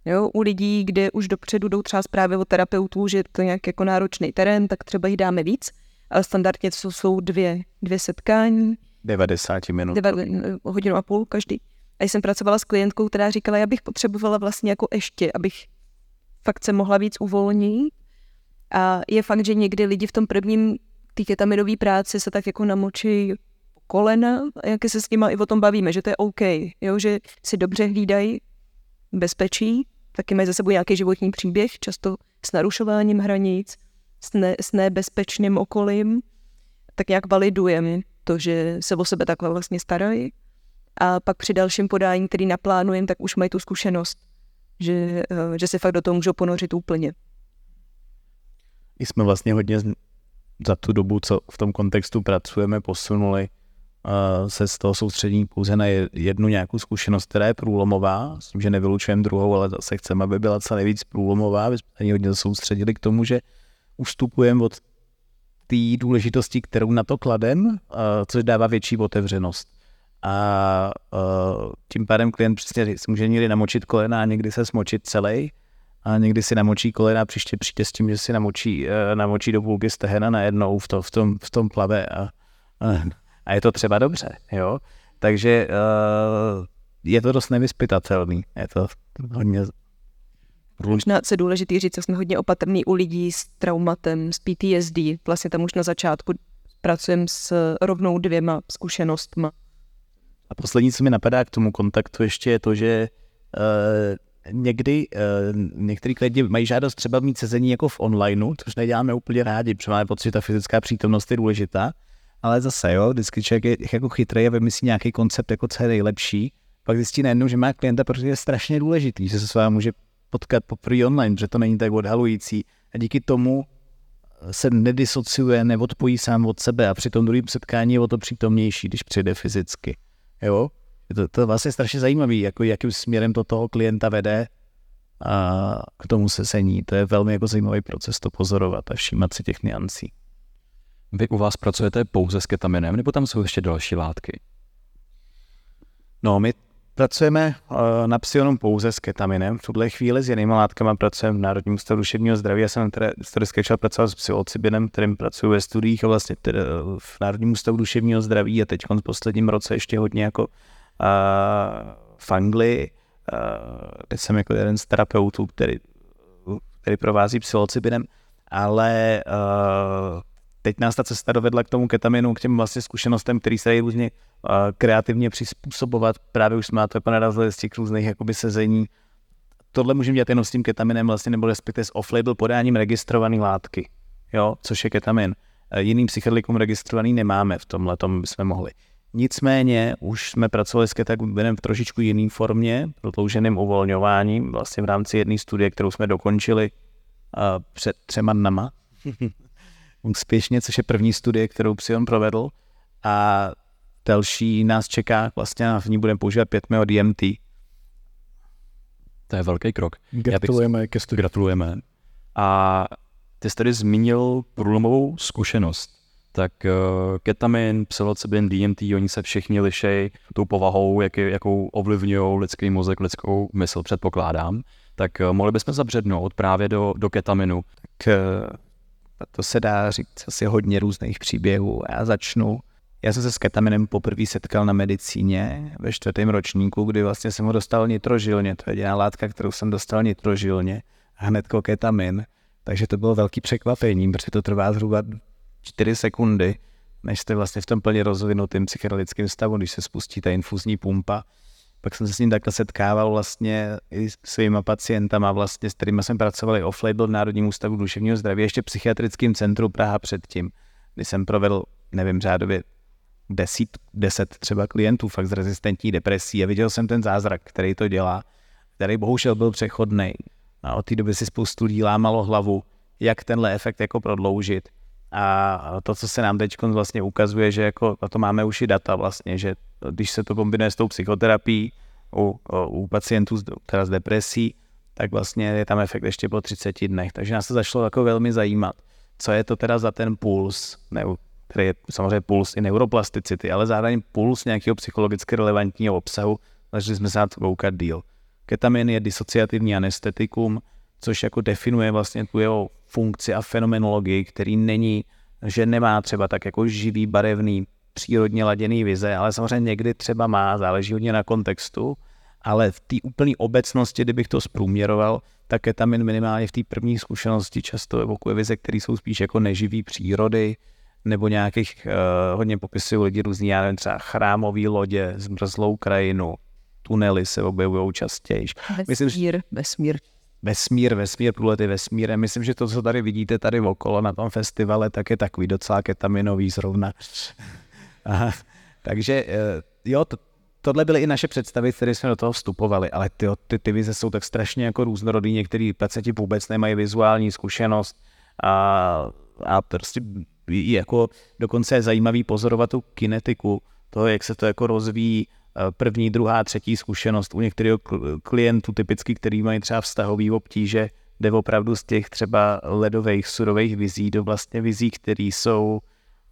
Jo, u lidí, kde už dopředu jdou třeba zprávy od terapeutů, že to je nějak jako náročný terén, tak třeba jich dáme víc, ale standardně to jsou dvě, dvě setkání. 90 minut. Deva, hodinu a půl každý. A jsem pracovala s klientkou, která říkala, já bych potřebovala vlastně jako ještě, abych fakt se mohla víc uvolnit. A je fakt, že někdy lidi v tom prvním té ketaminové práci se tak jako namočí kolena, jak se s nima i o tom bavíme, že to je OK, jo, že si dobře hlídají bezpečí, taky mají za sebou nějaký životní příběh, často s narušováním hranic, s, ne, s nebezpečným okolím, tak nějak validujeme to, že se o sebe takhle vlastně starají. A pak při dalším podání, který naplánujeme, tak už mají tu zkušenost, že, eh, že se fakt do toho můžou ponořit úplně. My jsme vlastně hodně za tu dobu, co v tom kontextu pracujeme, posunuli se z toho soustředí pouze na jednu nějakou zkušenost, která je průlomová, s tím, že nevylučujeme druhou, ale zase chceme, aby byla co nejvíc průlomová, aby jsme hodně soustředili k tomu, že ustupujeme od té důležitosti, kterou na to kladem, což dává větší otevřenost. A tím pádem klient přesně může někdy namočit kolena a někdy se smočit celý, a někdy si namočí kolena a příště přijde s tím, že si namočí, namočí do půlky stehena najednou v, to, v, tom, v tom plave a, a a je to třeba dobře, jo. Takže uh, je to dost nevyspytatelný, je to hodně Možná se důležitý říct, že jsme hodně opatrní u lidí s traumatem, s PTSD. Vlastně tam už na začátku pracujeme s rovnou dvěma zkušenostmi. A poslední, co mi napadá k tomu kontaktu ještě je to, že uh, někdy uh, některý klienti mají žádost třeba mít sezení jako v onlineu, což neděláme úplně rádi, protože máme pocit, že ta fyzická přítomnost je důležitá, ale zase, jo, vždycky člověk je jako chytrý a vymyslí nějaký koncept, jako co je nejlepší, pak zjistí najednou, že má klienta, protože je strašně důležitý, že se s vámi může potkat poprvé online, že to není tak odhalující a díky tomu se nedisociuje, neodpojí sám od sebe a při tom druhém setkání je o to přítomnější, když přijde fyzicky. Jo? Je to, to vlastně strašně zajímavé, jako jakým směrem to toho klienta vede a k tomu sesení. To je velmi jako zajímavý proces to pozorovat a všímat si těch niancí. Vy u vás pracujete pouze s ketaminem, nebo tam jsou ještě další látky? No, my pracujeme uh, na psionu pouze s ketaminem. V tuhle chvíli s jinými látkami pracujeme v Národním ústavu duševního zdraví. Já jsem teda historicky začal pracovat s psilocybinem, kterým pracuji ve studiích a vlastně teda v Národním ústavu duševního zdraví a teď v posledním roce ještě hodně jako uh, v Anglii, uh, jsem jako jeden z terapeutů, který, který provází psilocybinem, ale uh, teď nás ta cesta dovedla k tomu ketaminu, k těm vlastně zkušenostem, který se dají různě uh, kreativně přizpůsobovat. Právě už jsme na to jako narazili z těch různých jakoby sezení. Tohle můžeme dělat jenom s tím ketaminem, vlastně, nebo respektive s off-label podáním registrované látky, jo, což je ketamin. Uh, jiným psychedelikům registrovaný nemáme v tomhle, tom bychom mohli. Nicméně už jsme pracovali s ketaminem v trošičku jiné formě, prodlouženým uvolňováním, vlastně v rámci jedné studie, kterou jsme dokončili uh, před třema dnama. úspěšně, což je první studie, kterou Psion provedl a další nás čeká, vlastně a v ní budeme používat 5 od DMT. To je velký krok. Gratulujeme ke studii. Gratulujeme. A ty jsi tady zmínil průlomovou zkušenost. Tak uh, ketamin, psilocybin, DMT, oni se všichni lišej tou povahou, jak, jakou ovlivňují lidský mozek, lidskou mysl, předpokládám. Tak uh, mohli bychom zabřednout právě do, do ketaminu. Tak uh, to se dá říct asi hodně různých příběhů. Já začnu. Já jsem se s ketaminem poprvé setkal na medicíně ve čtvrtém ročníku, kdy vlastně jsem ho dostal nitrožilně. To je jediná látka, kterou jsem dostal nitrožilně. Hnedko ketamin. Takže to bylo velký překvapení, protože to trvá zhruba 4 sekundy, než jste vlastně v tom plně rozvinutém psychedelickém stavu, když se spustí ta infuzní pumpa pak jsem se s ním takhle setkával vlastně i s svýma pacientama, vlastně, s kterými jsem pracoval off-label v Národním ústavu duševního zdraví, ještě psychiatrickém centru Praha předtím, kdy jsem provedl, nevím, řádově deset, deset třeba klientů fakt z rezistentní depresí a viděl jsem ten zázrak, který to dělá, který bohužel byl přechodný. A od té doby si spoustu lidí lámalo hlavu, jak tenhle efekt jako prodloužit. A to, co se nám teď vlastně ukazuje, že jako na to máme už i data vlastně, že když se to kombinuje s tou psychoterapií u, u pacientů teda s depresí, tak vlastně je tam efekt ještě po 30 dnech. Takže nás to začalo jako velmi zajímat, co je to teda za ten puls, ne, který je samozřejmě puls i neuroplasticity, ale zároveň puls nějakého psychologicky relevantního obsahu, začali jsme se na to koukat díl. Ketamin je disociativní anestetikum, což jako definuje vlastně tu jeho funkci a fenomenologii, který není, že nemá třeba tak jako živý, barevný, přírodně laděný vize, ale samozřejmě někdy třeba má, záleží hodně na kontextu, ale v té úplné obecnosti, kdybych to zprůměroval, tak ketamin minimálně v té první zkušenosti často evokuje vize, které jsou spíš jako neživý přírody, nebo nějakých, uh, hodně popisují lidi různý, já nevím, třeba chrámové lodě, zmrzlou krajinu, tunely se objevují častěji. Vesmír, vesmír vesmír, vesmír, průlety vesmírem. Myslím, že to, co tady vidíte tady okolo na tom festivale, tak je takový docela ketaminový zrovna. Aha. Takže eh, jo, to, tohle byly i naše představy, které jsme do toho vstupovali, ale ty, ty, ty vize jsou tak strašně jako různorodý, některý pacienti vůbec nemají vizuální zkušenost a, a prostě jako dokonce je zajímavý pozorovat tu kinetiku, to, jak se to jako rozvíjí první, druhá, třetí zkušenost u některých klientů typicky, který mají třeba vztahový obtíže, jde opravdu z těch třeba ledových, surových vizí do vlastně vizí, které jsou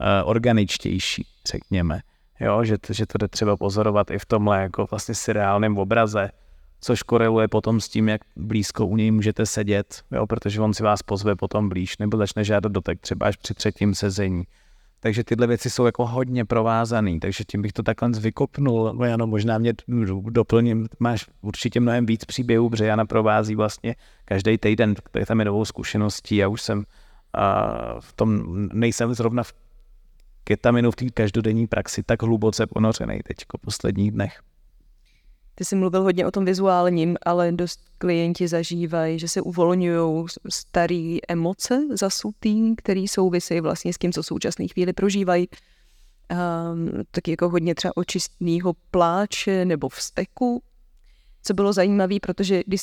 uh, organičtější, řekněme. Jo, že, že to jde třeba pozorovat i v tomhle jako vlastně seriálním obraze, což koreluje potom s tím, jak blízko u něj můžete sedět, jo, protože on si vás pozve potom blíž, nebo začne žádat dotek třeba až při třetím sezení. Takže tyhle věci jsou jako hodně provázané, takže tím bych to takhle vykopnul. No ano, možná mě doplním, máš určitě mnohem víc příběhů, protože Jana provází vlastně každý týden, je tam je novou zkušeností, já už jsem a v tom, nejsem zrovna v ketaminu v té každodenní praxi tak hluboce ponořený teď po posledních dnech. Ty jsi mluvil hodně o tom vizuálním, ale dost klienti zažívají, že se uvolňují staré emoce zasutý, které souvisejí vlastně s tím, co v současné chvíli prožívají. Um, taky jako hodně třeba očistného pláče nebo vzteku, co bylo zajímavé, protože když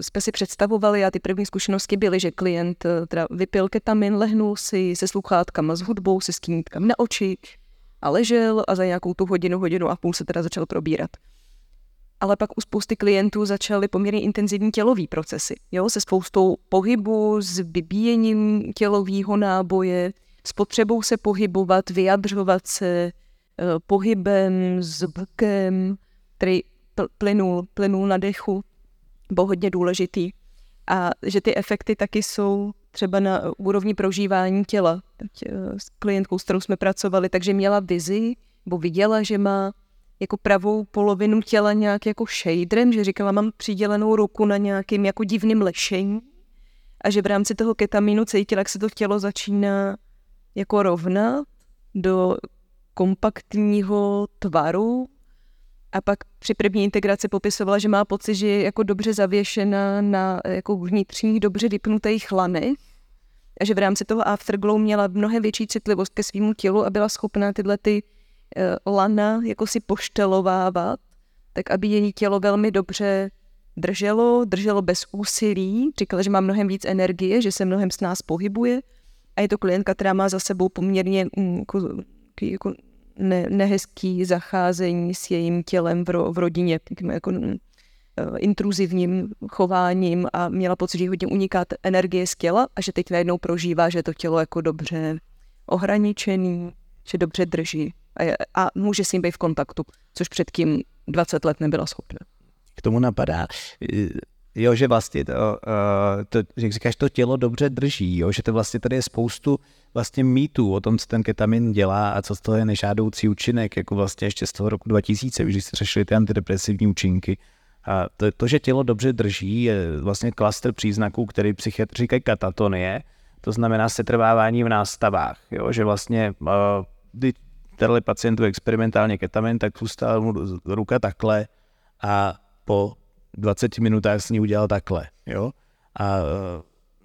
jsme si představovali a ty první zkušenosti byly, že klient eh, teda vypil ketamin, lehnul si se sluchátkama s hudbou, se skýnítkami na oči a ležel a za nějakou tu hodinu, hodinu a půl se teda začal probírat. Ale pak u spousty klientů začaly poměrně intenzivní tělové procesy, jo, se spoustou pohybu, s vybíjením tělového náboje, s potřebou se pohybovat, vyjadřovat se, eh, pohybem, zvukem, který plynul, plynul na dechu, byl hodně důležitý. A že ty efekty taky jsou třeba na úrovni prožívání těla. Teď eh, s klientkou, s kterou jsme pracovali, takže měla vizi, nebo viděla, že má jako pravou polovinu těla nějak jako shaderem, že říkala, mám přidělenou ruku na nějakým jako divným lešení. A že v rámci toho ketaminu cítila, jak se to tělo začíná jako rovnat do kompaktního tvaru. A pak při první integraci popisovala, že má pocit, že je jako dobře zavěšena na jako vnitřních, dobře vypnutých lanech. A že v rámci toho afterglow měla mnohem větší citlivost ke svýmu tělu a byla schopná tyhle ty lana jako si poštelovávat, tak aby její tělo velmi dobře drželo, drželo bez úsilí. Říkala, že má mnohem víc energie, že se mnohem s nás pohybuje a je to klientka, která má za sebou poměrně mm, jako, jako ne, nehezký zacházení s jejím tělem v, ro, v rodině, jako uh, intruzivním chováním a měla pocit, že hodně uniká energie z těla a že teď najednou prožívá, že to tělo jako dobře ohraničený, že dobře drží a, a může s ním být v kontaktu, což předtím 20 let nebyla schopna. K tomu napadá, jo, že vlastně to, uh, to, jak říkáš, to tělo dobře drží, jo, že to vlastně tady je spoustu vlastně mýtů o tom, co ten ketamin dělá a co z toho je nežádoucí účinek, jako vlastně ještě z toho roku 2000, když se řešili ty antidepresivní účinky. A to, to, že tělo dobře drží, je vlastně klaster příznaků, který psychiatři říkají katatonie, to znamená setrvávání v nástavách, jo, že vlastně uh, tenhle pacientu experimentálně ketamin, tak zůstala mu ruka takhle a po 20 minutách s ní udělal takhle, jo. A uh,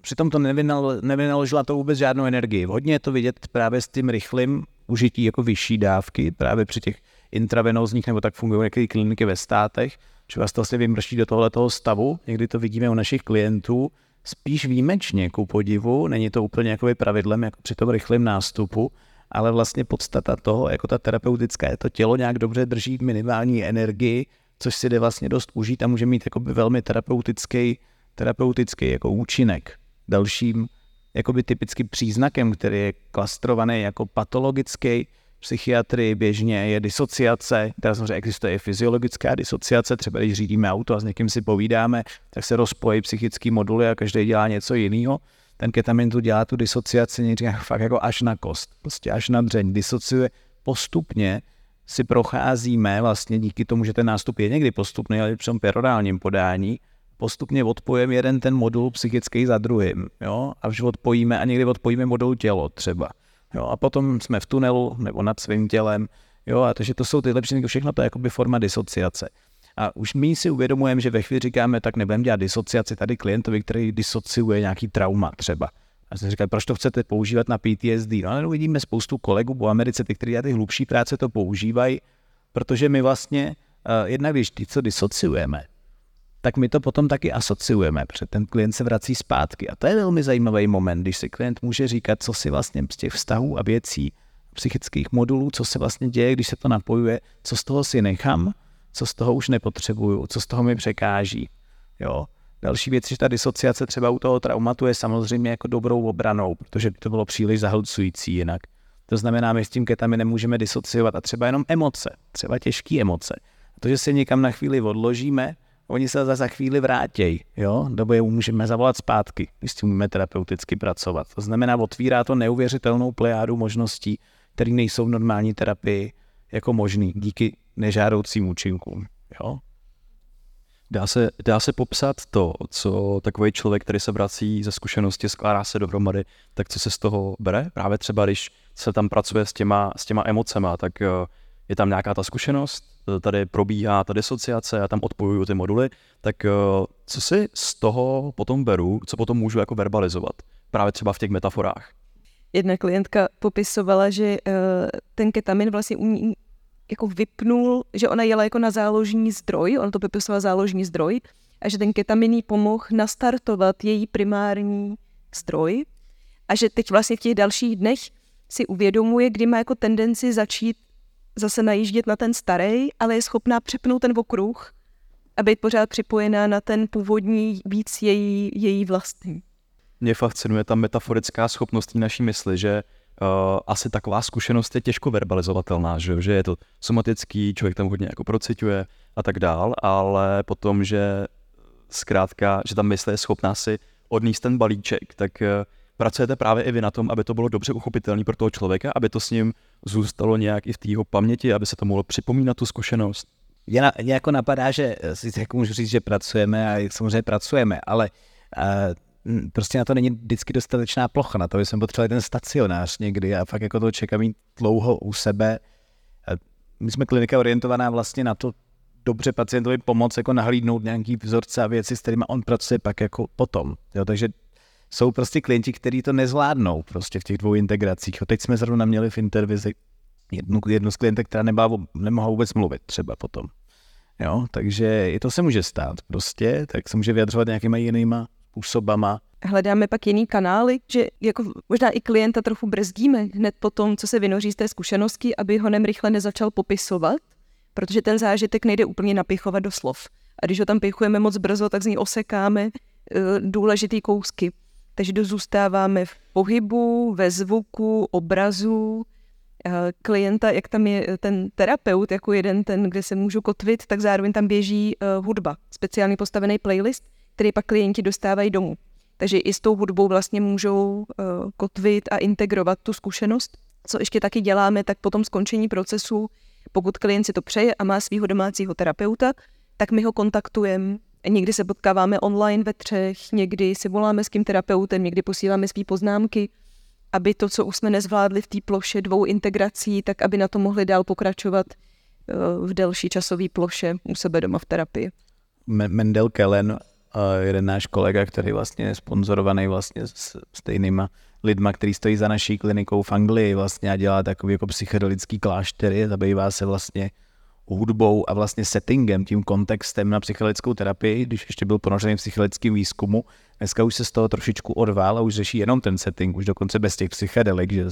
přitom to nevynal, nevynaložila to vůbec žádnou energii. Hodně je to vidět právě s tím rychlým užití jako vyšší dávky, právě při těch intravenózních, nebo tak fungují některé kliniky ve státech, že vás to vlastně vymrští do tohoto stavu. Někdy to vidíme u našich klientů, spíš výjimečně, ku podivu, není to úplně jako pravidlem, jako při tom rychlém nástupu, ale vlastně podstata toho, jako ta terapeutická, je to tělo nějak dobře drží minimální energii, což si jde vlastně dost užít a může mít jako velmi terapeutický, terapeutický jako účinek. Dalším jakoby typický příznakem, který je klastrovaný jako patologický, psychiatrii běžně je disociace, která samozřejmě existuje i fyziologická disociace, třeba když řídíme auto a s někým si povídáme, tak se rozpojí psychický moduly a každý dělá něco jiného. Ten ketamin tu dělá tu disociaci někdy fakt jako až na kost, prostě až na dřeň. Disociuje postupně, si procházíme vlastně díky tomu, že ten nástup je někdy postupný, ale při tom perodálním podání, postupně odpojeme jeden ten modul psychický za druhým, jo, a už odpojíme a někdy odpojíme modul tělo třeba, jo, a potom jsme v tunelu nebo nad svým tělem, jo, a takže to jsou ty lepší, všechno to je jakoby forma disociace. A už my si uvědomujeme, že ve chvíli říkáme, tak nebudeme dělat disociaci tady klientovi, který disociuje nějaký trauma třeba. A jsem říkal, proč to chcete používat na PTSD? No ale uvidíme spoustu kolegů po Americe, ty, kteří ty hlubší práce to používají, protože my vlastně, uh, jednak když ty, co disociujeme, tak my to potom taky asociujeme, protože ten klient se vrací zpátky. A to je velmi zajímavý moment, když si klient může říkat, co si vlastně z těch vztahů a věcí, psychických modulů, co se vlastně děje, když se to napojuje, co z toho si nechám, co z toho už nepotřebuju, co z toho mi překáží. Jo. Další věc, že ta disociace třeba u toho traumatu je samozřejmě jako dobrou obranou, protože by to bylo příliš zahlcující jinak. To znamená, my s tím ketaminem můžeme disociovat a třeba jenom emoce, třeba těžké emoce. A to, že se někam na chvíli odložíme, oni se za chvíli vrátí, jo, nebo je můžeme zavolat zpátky, když s tím můžeme terapeuticky pracovat. To znamená, otvírá to neuvěřitelnou plejádu možností, které nejsou v normální terapii jako možný díky nežádoucím účinkům. Jo? Dá se, dá se popsat to, co takový člověk, který se vrací ze zkušenosti, skládá se dohromady, tak co se z toho bere? Právě třeba, když se tam pracuje s těma, s těma emocema, tak uh, je tam nějaká ta zkušenost, tady probíhá ta disociace, já tam odpojuju ty moduly, tak co si z toho potom beru, co potom můžu jako verbalizovat, právě třeba v těch metaforách? Jedna klientka popisovala, že ten ketamin vlastně umí jako vypnul, že ona jela jako na záložní zdroj, ona to popisovala záložní zdroj, a že ten ketamin jí pomohl nastartovat její primární zdroj a že teď vlastně v těch dalších dnech si uvědomuje, kdy má jako tendenci začít zase najíždět na ten starý, ale je schopná přepnout ten okruh a být pořád připojená na ten původní víc její, její vlastní. Mě fascinuje ta metaforická schopnost naší mysli, že uh, asi taková zkušenost je těžko verbalizovatelná, že, že je to somatický, člověk tam hodně jako procituje a tak dál, ale potom, že zkrátka, že ta mysl je schopná si odníst ten balíček, tak uh, pracujete právě i vy na tom, aby to bylo dobře uchopitelné pro toho člověka, aby to s ním zůstalo nějak i v té jeho paměti, aby se to mohlo připomínat tu zkušenost? Mě, na, mě jako napadá, že si jako můžu říct, že pracujeme a samozřejmě pracujeme, ale uh, prostě na to není vždycky dostatečná plocha, na to jsem potřeboval ten stacionář někdy a fakt jako to čekám mít dlouho u sebe. My jsme klinika orientovaná vlastně na to, dobře pacientovi pomoct, jako nahlídnout nějaký vzorce a věci, s kterými on pracuje pak jako potom. Jo, takže jsou prostě klienti, kteří to nezvládnou prostě v těch dvou integracích. Teď jsme zrovna měli v intervizi jednu, jednu z klientek, která nebá, nemohla vůbec mluvit třeba potom. Jo, takže i to se může stát prostě, tak se může vyjadřovat nějakýma jinýma způsobama. Hledáme pak jiný kanály, že jako možná i klienta trochu brzdíme hned po tom, co se vynoří z té zkušenosti, aby ho nem rychle nezačal popisovat, protože ten zážitek nejde úplně napichovat do slov. A když ho tam pichujeme moc brzo, tak z ní osekáme uh, důležitý kousky. Takže zůstáváme v pohybu, ve zvuku, obrazu, eh, klienta, jak tam je ten terapeut, jako jeden ten, kde se můžu kotvit, tak zároveň tam běží uh, hudba, speciálně postavený playlist, který pak klienti dostávají domů. Takže i s tou hudbou vlastně můžou uh, kotvit a integrovat tu zkušenost. Co ještě taky děláme, tak po tom skončení procesu, pokud klient si to přeje a má svého domácího terapeuta, tak my ho kontaktujeme Někdy se potkáváme online ve třech, někdy si voláme s tím terapeutem, někdy posíláme svý poznámky, aby to, co už jsme nezvládli v té ploše dvou integrací, tak aby na to mohli dál pokračovat eh, v delší časové ploše u sebe doma v terapii. Mendel Kellen, eh, jeden náš kolega, který vlastně je sponzorovaný vlastně s stejnýma lidma, který stojí za naší klinikou v Anglii vlastně a dělá takový jako psychedelický kláštery, zabývá se vlastně hudbou a vlastně settingem, tím kontextem na psychedelickou terapii, když ještě byl ponořený v psychedelickém výzkumu. Dneska už se z toho trošičku odvál a už řeší jenom ten setting, už dokonce bez těch psychedelik, že.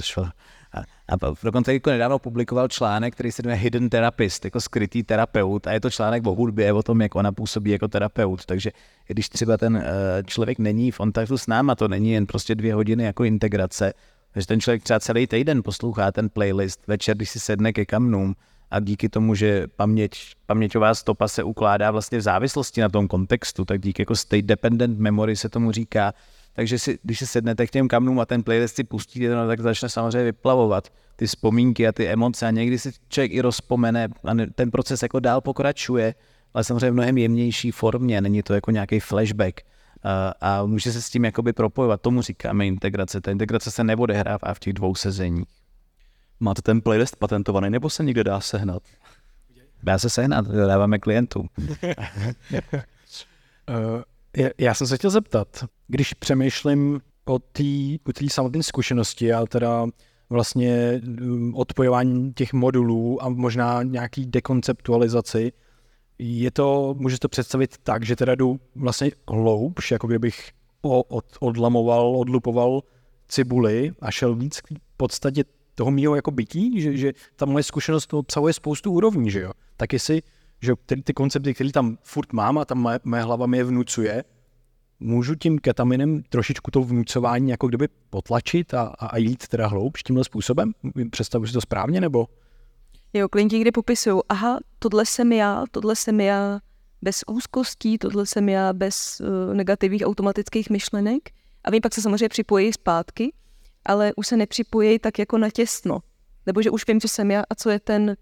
A, a dokonce jako nedávno publikoval článek, který se jmenuje Hidden Therapist, jako skrytý terapeut a je to článek o hudbě, o tom, jak ona působí jako terapeut. Takže když třeba ten uh, člověk není v kontaktu s náma, to není jen prostě dvě hodiny jako integrace, že ten člověk třeba celý týden poslouchá ten playlist, večer, když si sedne ke kamnům, a díky tomu, že paměť, paměťová stopa se ukládá vlastně v závislosti na tom kontextu, tak díky jako state dependent memory se tomu říká, takže si, když se sednete k těm kamnům a ten playlist si pustíte, no, tak začne samozřejmě vyplavovat ty vzpomínky a ty emoce a někdy si člověk i rozpomene a ten proces jako dál pokračuje, ale samozřejmě v mnohem jemnější formě, není to jako nějaký flashback a, a může se s tím jakoby propojovat, tomu říkáme integrace. Ta integrace se neodehrává v těch dvou sezeních. Máte ten playlist patentovaný, nebo se někde dá sehnat? Dá se sehnat, dáváme klientům. uh, já jsem se chtěl zeptat, když přemýšlím o té samotné zkušenosti a teda vlastně mm, odpojování těch modulů a možná nějaký dekonceptualizaci, je to, můžeš to představit tak, že teda jdu vlastně hloubš, jako kdybych od, odlamoval, odlupoval cibuli a šel víc k podstatě toho mýho jako bytí, že, že ta moje zkušenost obsahuje spoustu úrovní, že jo. Tak jestli, že ty, ty koncepty, které tam furt mám a tam moje, moje hlava mi je vnucuje, můžu tím ketaminem trošičku to vnucování jako kdyby potlačit a, a, a jít teda hloubš tímhle způsobem? Představuji si to správně, nebo? Jo, klienti kdy popisují, aha, tohle jsem já, tohle jsem já bez úzkostí, tohle jsem já bez uh, negativních automatických myšlenek a vy pak se samozřejmě připojí zpátky ale už se nepřipojí tak jako na těsno. Nebo že už vím, co jsem já a co je ten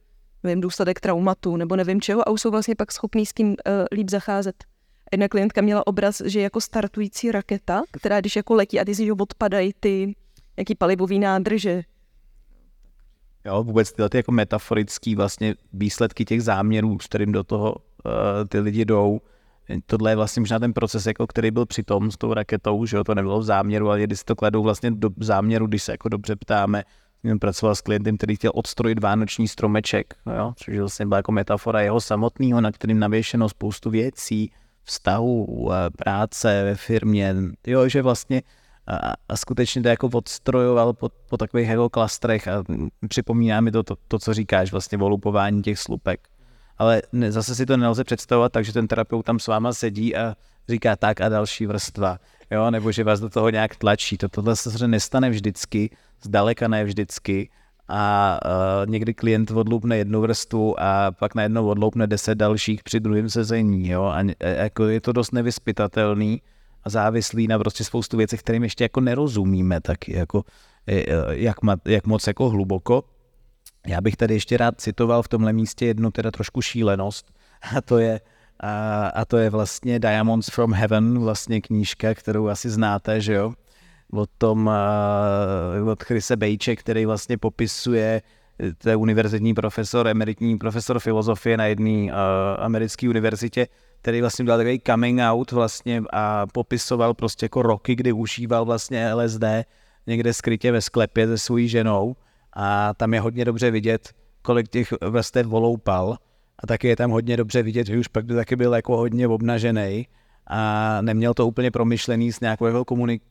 nevím, důsledek traumatu, nebo nevím čeho, a už jsou vlastně pak schopní s tím uh, líp zacházet. Jedna klientka měla obraz, že jako startující raketa, která když jako letí a ty si odpadají ty jaký palivový nádrže. Jo, vůbec tyhle ty jako metaforický vlastně výsledky těch záměrů, s kterým do toho uh, ty lidi jdou. Tohle je vlastně možná ten proces, jako který byl při tom s tou raketou, že jo, to nebylo v záměru, ale když si to kladou vlastně do záměru, když se jako dobře ptáme, pracoval s klientem, který chtěl odstrojit vánoční stromeček, jo, což vlastně byla jako metafora jeho samotného, na kterým navěšeno spoustu věcí, vztahu, práce ve firmě, jo, že vlastně a, a skutečně to jako odstrojoval po, po takových jako klastrech a připomíná mi to, to, to co říkáš, vlastně volupování těch slupek. Ale ne, zase si to nelze představovat tak, že ten terapeut tam s váma sedí a říká tak a další vrstva, jo, nebo že vás do toho nějak tlačí. To, tohle se nestane vždycky, zdaleka ne vždycky a uh, někdy klient odloupne jednu vrstvu a pak najednou odloupne deset dalších při druhém sezení, jo, a, a jako je to dost nevyspytatelný a závislý na prostě spoustu věcí, kterým ještě jako nerozumíme taky, jako e, e, jak, ma, jak moc jako hluboko. Já bych tady ještě rád citoval v tomhle místě jednu teda trošku šílenost a to je, a, a to je vlastně Diamonds from Heaven, vlastně knížka, kterou asi znáte, že jo, od tom, od Chrise Bejče, který vlastně popisuje to je univerzitní profesor, emeritní profesor filozofie na jedné uh, americké univerzitě, který vlastně udělal takový coming out vlastně a popisoval prostě jako roky, kdy užíval vlastně LSD někde skrytě ve sklepě se svojí ženou. A tam je hodně dobře vidět, kolik těch vrstev voloupal a taky je tam hodně dobře vidět, že už pak taky byl jako hodně obnažený a neměl to úplně promyšlený s nějakou jako komunik-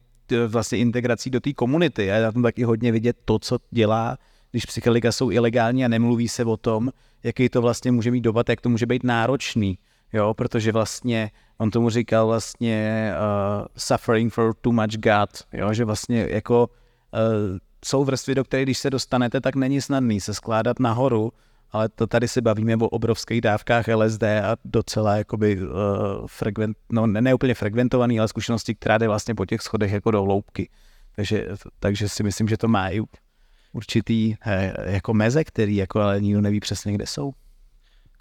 vlastně integrací do té komunity. A je tam taky hodně vidět to, co dělá, když psychelika jsou ilegální a nemluví se o tom, jaký to vlastně může mít dopad, jak to může být náročný jo, protože vlastně on tomu říkal vlastně uh, suffering for too much God, jo, že vlastně jako uh, jsou vrstvy, do které když se dostanete, tak není snadný se skládat nahoru, ale to tady se bavíme o obrovských dávkách LSD a docela jakoby uh, frekvent, no ne, ne úplně frekventovaný, ale zkušenosti, která jde vlastně po těch schodech jako do hloubky. Takže, takže si myslím, že to má i určitý he, jako meze, který jako ale nikdo neví přesně, kde jsou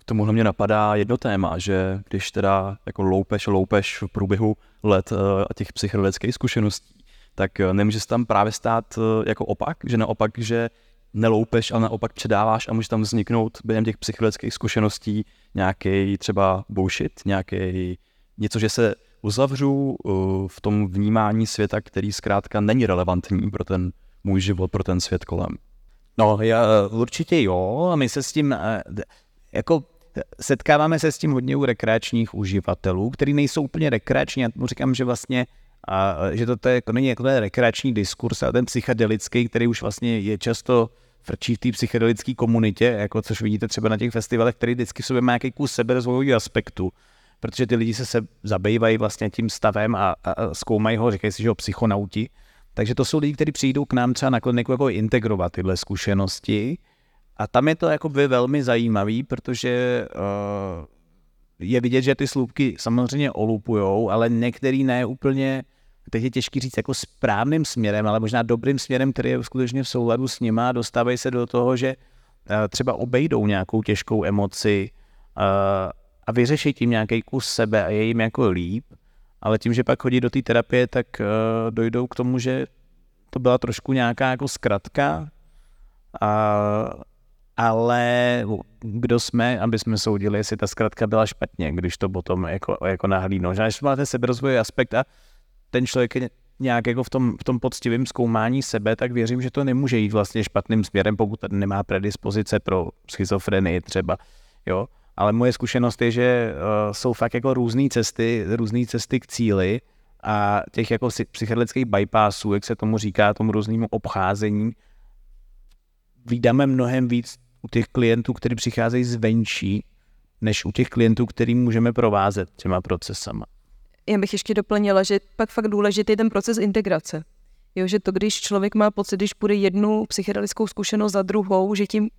tomu mě napadá jedno téma, že když teda jako loupeš, loupeš v průběhu let eh, a těch psychologických zkušeností, tak eh, nemůže se tam právě stát eh, jako opak, že naopak, že neloupeš, ale naopak předáváš a může tam vzniknout během těch psychologických zkušeností nějaký třeba bullshit, nějaký něco, že se uzavřu v tom vnímání světa, který zkrátka není relevantní pro ten můj život, pro ten svět kolem. No, já, určitě jo, a my se s tím, jako setkáváme se s tím hodně u rekreačních uživatelů, který nejsou úplně rekreační. Já mu říkám, že vlastně a, že to, je, to není jako ten rekreační diskurs, ale ten psychedelický, který už vlastně je často frčí v té psychedelické komunitě, jako což vidíte třeba na těch festivalech, který vždycky v sobě má nějaký kus seberozvojového aspektu, protože ty lidi se, se zabývají vlastně tím stavem a, a, a zkoumají ho, říkají si, že ho psychonauti. Takže to jsou lidi, kteří přijdou k nám třeba na kliniku jako integrovat tyhle zkušenosti a tam je to jako by velmi zajímavý, protože uh, je vidět, že ty slupky samozřejmě olupujou, ale některý ne úplně, teď je těžký říct jako správným směrem, ale možná dobrým směrem, který je skutečně v souladu s nima. Dostávají se do toho, že uh, třeba obejdou nějakou těžkou emoci uh, a vyřeší tím nějaký kus sebe a je jim jako líp, ale tím, že pak chodí do té terapie, tak uh, dojdou k tomu, že to byla trošku nějaká jako zkratka. A ale kdo jsme, aby jsme soudili, jestli ta zkratka byla špatně, když to potom jako, jako nahlídnou. Že když máte seberozvojový aspekt a ten člověk je nějak jako v tom, v tom poctivém zkoumání sebe, tak věřím, že to nemůže jít vlastně špatným směrem, pokud nemá predispozice pro schizofrenii třeba. Jo? Ale moje zkušenost je, že uh, jsou fakt jako různé cesty, různé cesty k cíli a těch jako psychedelických bypassů, jak se tomu říká, tomu různému obcházení, vydáme mnohem víc u těch klientů, kteří přicházejí zvenčí, než u těch klientů, který můžeme provázet těma procesama. Já bych ještě doplnila, že pak fakt důležitý je ten proces integrace. Jo, že to, když člověk má pocit, když bude jednu psychedelickou zkušenost za druhou, že tím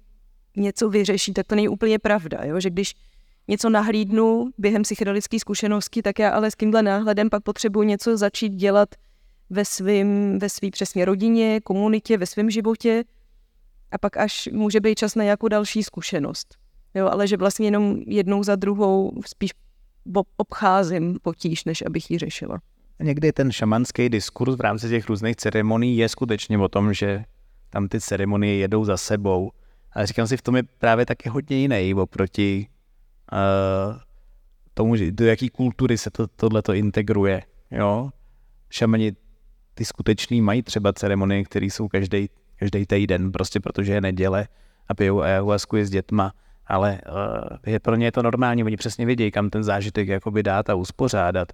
něco vyřeší, tak to není úplně pravda. Jo? Že když něco nahlídnu během psychedelické zkušenosti, tak já ale s tímhle náhledem pak potřebuji něco začít dělat ve svým, ve svý přesně rodině, komunitě, ve svém životě, a pak až může být čas na nějakou další zkušenost. Jo, ale že vlastně jenom jednou za druhou spíš obcházím potíž, než abych ji řešila. Někdy ten šamanský diskurs v rámci těch různých ceremonií je skutečně o tom, že tam ty ceremonie jedou za sebou Ale říkám si, v tom je právě taky hodně jiný oproti uh, tomu, že do jaký kultury se to, tohleto integruje. Jo? Šamani ty skutečný mají třeba ceremonie, které jsou každý každý týden, prostě protože je neděle a pijou ayahuasku je s dětma, ale uh, je pro ně je to normální, oni přesně vědí, kam ten zážitek jakoby dát a uspořádat,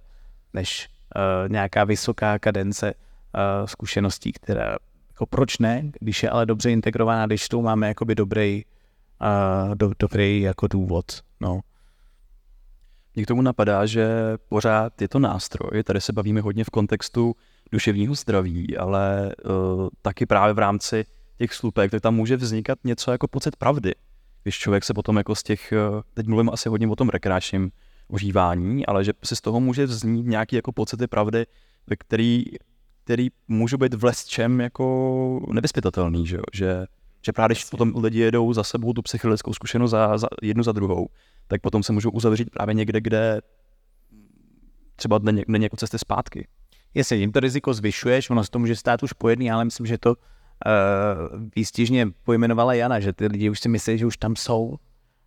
než uh, nějaká vysoká kadence uh, zkušeností, která jako proč ne, když je ale dobře integrovaná, když tu máme jakoby dobrý, uh, do, dobrý jako důvod, no. Mně k tomu napadá, že pořád je to nástroj, tady se bavíme hodně v kontextu duševního zdraví, ale uh, taky právě v rámci těch slupek, tak tam může vznikat něco jako pocit pravdy. Když člověk se potom jako z těch, uh, teď mluvím asi hodně o tom rekreačním užívání, ale že si z toho může vznít nějaký jako pocity pravdy, ve který, který můžou být v lesčem jako nevyspytatelný, že, že že právě když potom lidi jedou za sebou tu psychologickou zkušenost za, za jednu za druhou, tak potom se můžou uzavřít právě někde, kde třeba není jako cesty zpátky. Jestli jim to riziko zvyšuješ, ono se to může stát už po jedný, ale myslím, že to uh, výstižně pojmenovala Jana, že ty lidi už si myslí, že už tam jsou,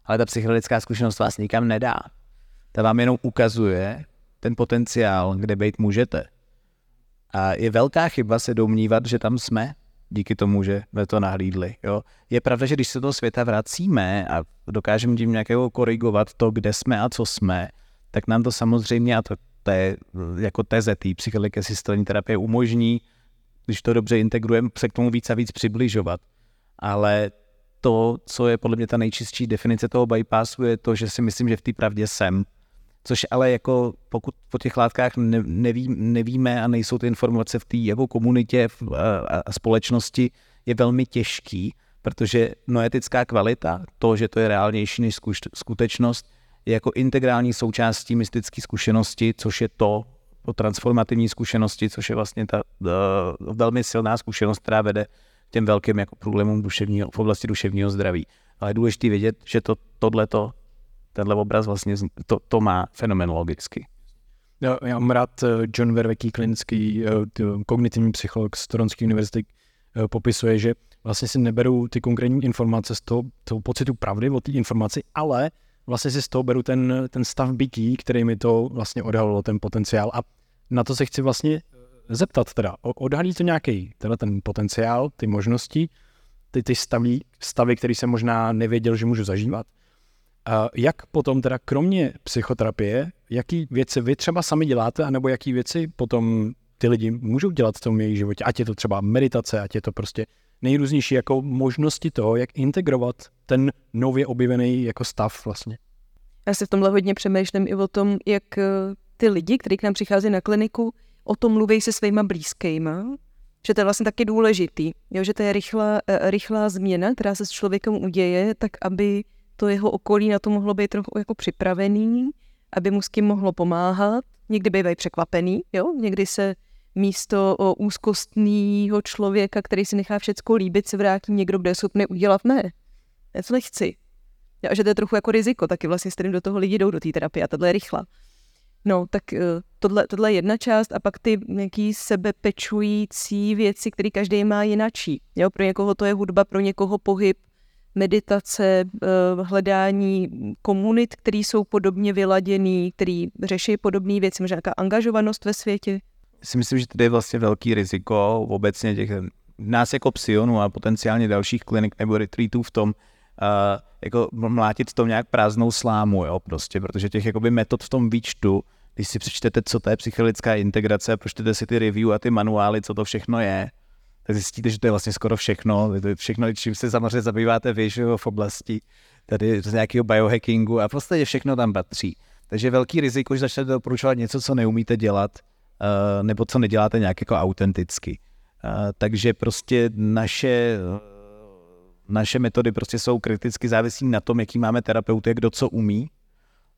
ale ta psychologická zkušenost vás nikam nedá. Ta vám jenom ukazuje ten potenciál, kde být můžete. A je velká chyba se domnívat, že tam jsme, díky tomu, že jsme to nahlídli. Jo. Je pravda, že když se do světa vracíme a dokážeme tím nějakého korigovat to, kde jsme a co jsme, tak nám to samozřejmě, a to, je jako teze té psychologické systémní terapie, umožní, když to dobře integrujeme, se k tomu víc a víc přibližovat. Ale to, co je podle mě ta nejčistší definice toho bypassu, je to, že si myslím, že v té pravdě jsem což ale jako pokud po těch látkách ne, neví, nevíme a nejsou ty informace v té jako komunitě a společnosti, je velmi těžký, protože noetická kvalita, to, že to je reálnější než skutečnost, je jako integrální součástí mystické zkušenosti, což je to, po transformativní zkušenosti, což je vlastně ta uh, velmi silná zkušenost, která vede k těm velkým jako problémům duševního, v oblasti duševního zdraví. Ale je důležité vědět, že to, tohleto tenhle obraz vlastně to, to má fenomenologicky. Já, já mám rád eh, John Verveký, klinický eh, kognitivní psycholog z Toronské univerzity, popisuje, že vlastně si neberou ty konkrétní informace z toho, toho pocitu pravdy o té informaci, ale vlastně si z toho beru ten, ten stav bytí, který mi to vlastně odhalilo, ten potenciál. A na to se chci vlastně zeptat teda. Odhalí to nějaký teda ten potenciál, ty možnosti, ty, ty stavy, stavy, které jsem možná nevěděl, že můžu zažívat. A jak potom teda kromě psychoterapie, jaký věci vy třeba sami děláte, anebo jaký věci potom ty lidi můžou dělat v tom jejich životě, ať je to třeba meditace, ať je to prostě nejrůznější jako možnosti toho, jak integrovat ten nově objevený jako stav vlastně. Já si v tomhle hodně přemýšlím i o tom, jak eh, ty lidi, kteří k nám přichází na kliniku, o tom mluví se svýma blízkýma, že to je vlastně taky důležitý, jo, že to je rychlá, eh, rychlá změna, která se s člověkem uděje, tak aby to jeho okolí na to mohlo být trochu jako připravený, aby mu s tím mohlo pomáhat. Někdy bývají překvapený, jo? někdy se místo úzkostného člověka, který si nechá všecko líbit, se vrátí někdo, kdo je schopný udělat ne. Já to nechci. Já, že to je trochu jako riziko, taky vlastně s kterým do toho lidi jdou do té terapie a tohle je rychlá. No, tak eh, tohle, tohle je jedna část a pak ty nějaký sebepečující věci, které každý má jinačí. Jo, pro někoho to je hudba, pro někoho pohyb, meditace, eh, hledání komunit, které jsou podobně vyladěný, který řeší podobné věci, možná nějaká angažovanost ve světě? Si myslím, že tady je vlastně velký riziko obecně těch nás jako psionů a potenciálně dalších klinik nebo retreatů v tom, uh, jako mlátit v tom nějak prázdnou slámu, jo, prostě, protože těch jakoby metod v tom výčtu, když si přečtete, co to je psychelická integrace, pročtete si ty review a ty manuály, co to všechno je, tak zjistíte, že to je vlastně skoro všechno. To je všechno, čím se samozřejmě zabýváte vy, že v oblasti tady z nějakého biohackingu a podstatě všechno tam patří. Takže velký riziko, že začnete doporučovat něco, co neumíte dělat, nebo co neděláte nějak jako autenticky. Uh, takže prostě naše, uh, naše metody prostě jsou kriticky závisí na tom, jaký máme terapeuty, kdo co umí.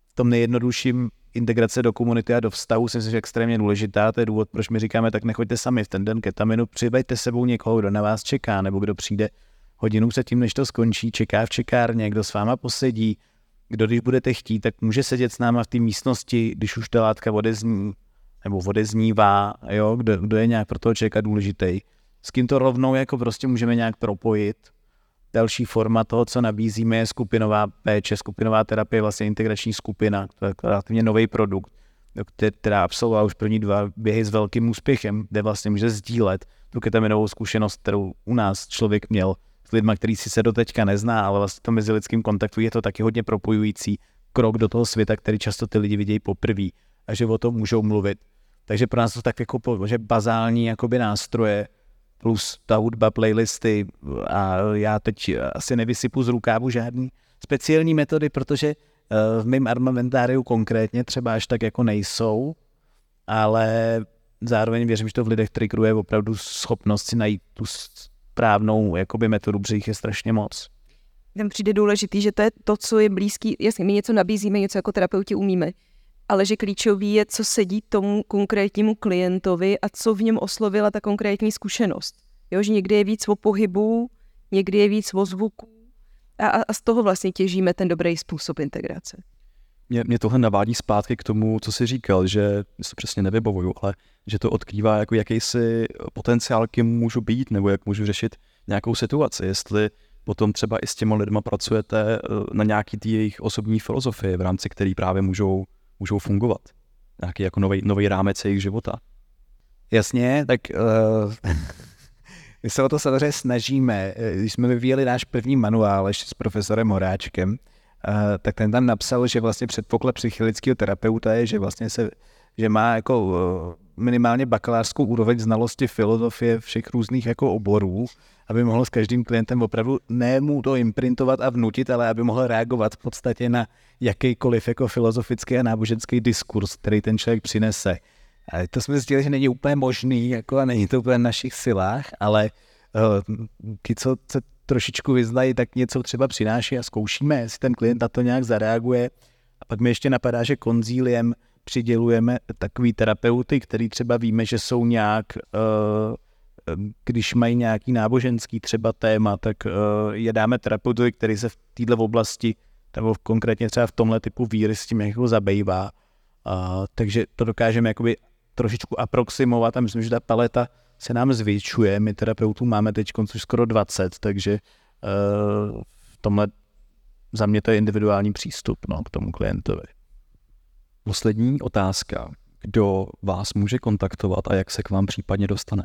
V tom nejjednodušším integrace do komunity a do vztahu si myslím, že extrémně důležitá. To je důvod, proč my říkáme, tak nechoďte sami v ten den ketaminu, přivejte sebou někoho, kdo na vás čeká, nebo kdo přijde hodinu předtím, než to skončí, čeká v čekárně, kdo s váma posedí, kdo, když budete chtít, tak může sedět s náma v té místnosti, když už ta látka odezní, nebo odeznívá, jo, kdo, kdo je nějak pro toho člověka důležitý. S kým to rovnou jako prostě můžeme nějak propojit další forma toho, co nabízíme, je skupinová péče, skupinová terapie, vlastně integrační skupina, to je relativně nový produkt, která absolvovala už první dva běhy s velkým úspěchem, kde vlastně může sdílet tu ketaminovou zkušenost, kterou u nás člověk měl s lidmi, který si se doteďka nezná, ale vlastně to mezi lidským kontaktu je to taky hodně propojující krok do toho světa, který často ty lidi vidějí poprvé a že o tom můžou mluvit. Takže pro nás to tak jako že bazální jakoby nástroje, plus ta hudba, playlisty a já teď asi nevysypu z rukávu žádný speciální metody, protože eh, v mém armamentáriu konkrétně třeba až tak jako nejsou, ale zároveň věřím, že to v lidech trikruje opravdu schopnost si najít tu správnou jakoby metodu, protože jich je strašně moc. Tam přijde důležitý, že to je to, co je blízký. Jasně, my něco nabízíme, něco jako terapeuti umíme, ale že klíčový je, co sedí tomu konkrétnímu klientovi a co v něm oslovila ta konkrétní zkušenost. Jo, že někdy je víc o pohybu, někdy je víc o zvuku a, a z toho vlastně těžíme ten dobrý způsob integrace. Mě, mě tohle navádí zpátky k tomu, co jsi říkal, že se přesně nevybavuju, ale že to odkrývá jako jakýsi potenciál, kým můžu být, nebo jak můžu řešit nějakou situaci. Jestli potom třeba i s těma lidma pracujete eh, na nějaký té jejich osobní filozofii, v rámci který právě můžou můžou fungovat. Nějaký jako nový rámec jejich života. Jasně, tak uh, my se o to samozřejmě snažíme. Když jsme vyvíjeli náš první manuál ještě s profesorem Horáčkem, uh, tak ten tam napsal, že vlastně předpoklad psychologického terapeuta je, že vlastně se že má jako minimálně bakalářskou úroveň znalosti filozofie všech různých jako oborů aby mohl s každým klientem opravdu ne mu to imprintovat a vnutit, ale aby mohl reagovat v podstatě na jakýkoliv jako filozofický a náboženský diskurs, který ten člověk přinese. A to jsme zjistili, že není úplně možný jako a není to úplně v našich silách, ale uh, ti, co se trošičku vyznají, tak něco třeba přináší a zkoušíme, jestli ten klient na to nějak zareaguje. A pak mi ještě napadá, že konzíliem přidělujeme takový terapeuty, který třeba víme, že jsou nějak uh, když mají nějaký náboženský třeba téma, tak uh, je dáme terapeutovi, který se v této oblasti, nebo konkrétně třeba v tomhle typu víry s tím jako zabývá. Takže to dokážeme jakoby trošičku aproximovat a myslím, že ta paleta se nám zvětšuje. My terapeutů máme teď už skoro 20, takže uh, v tomhle za mě to je individuální přístup no, k tomu klientovi. Poslední otázka. Kdo vás může kontaktovat a jak se k vám případně dostane?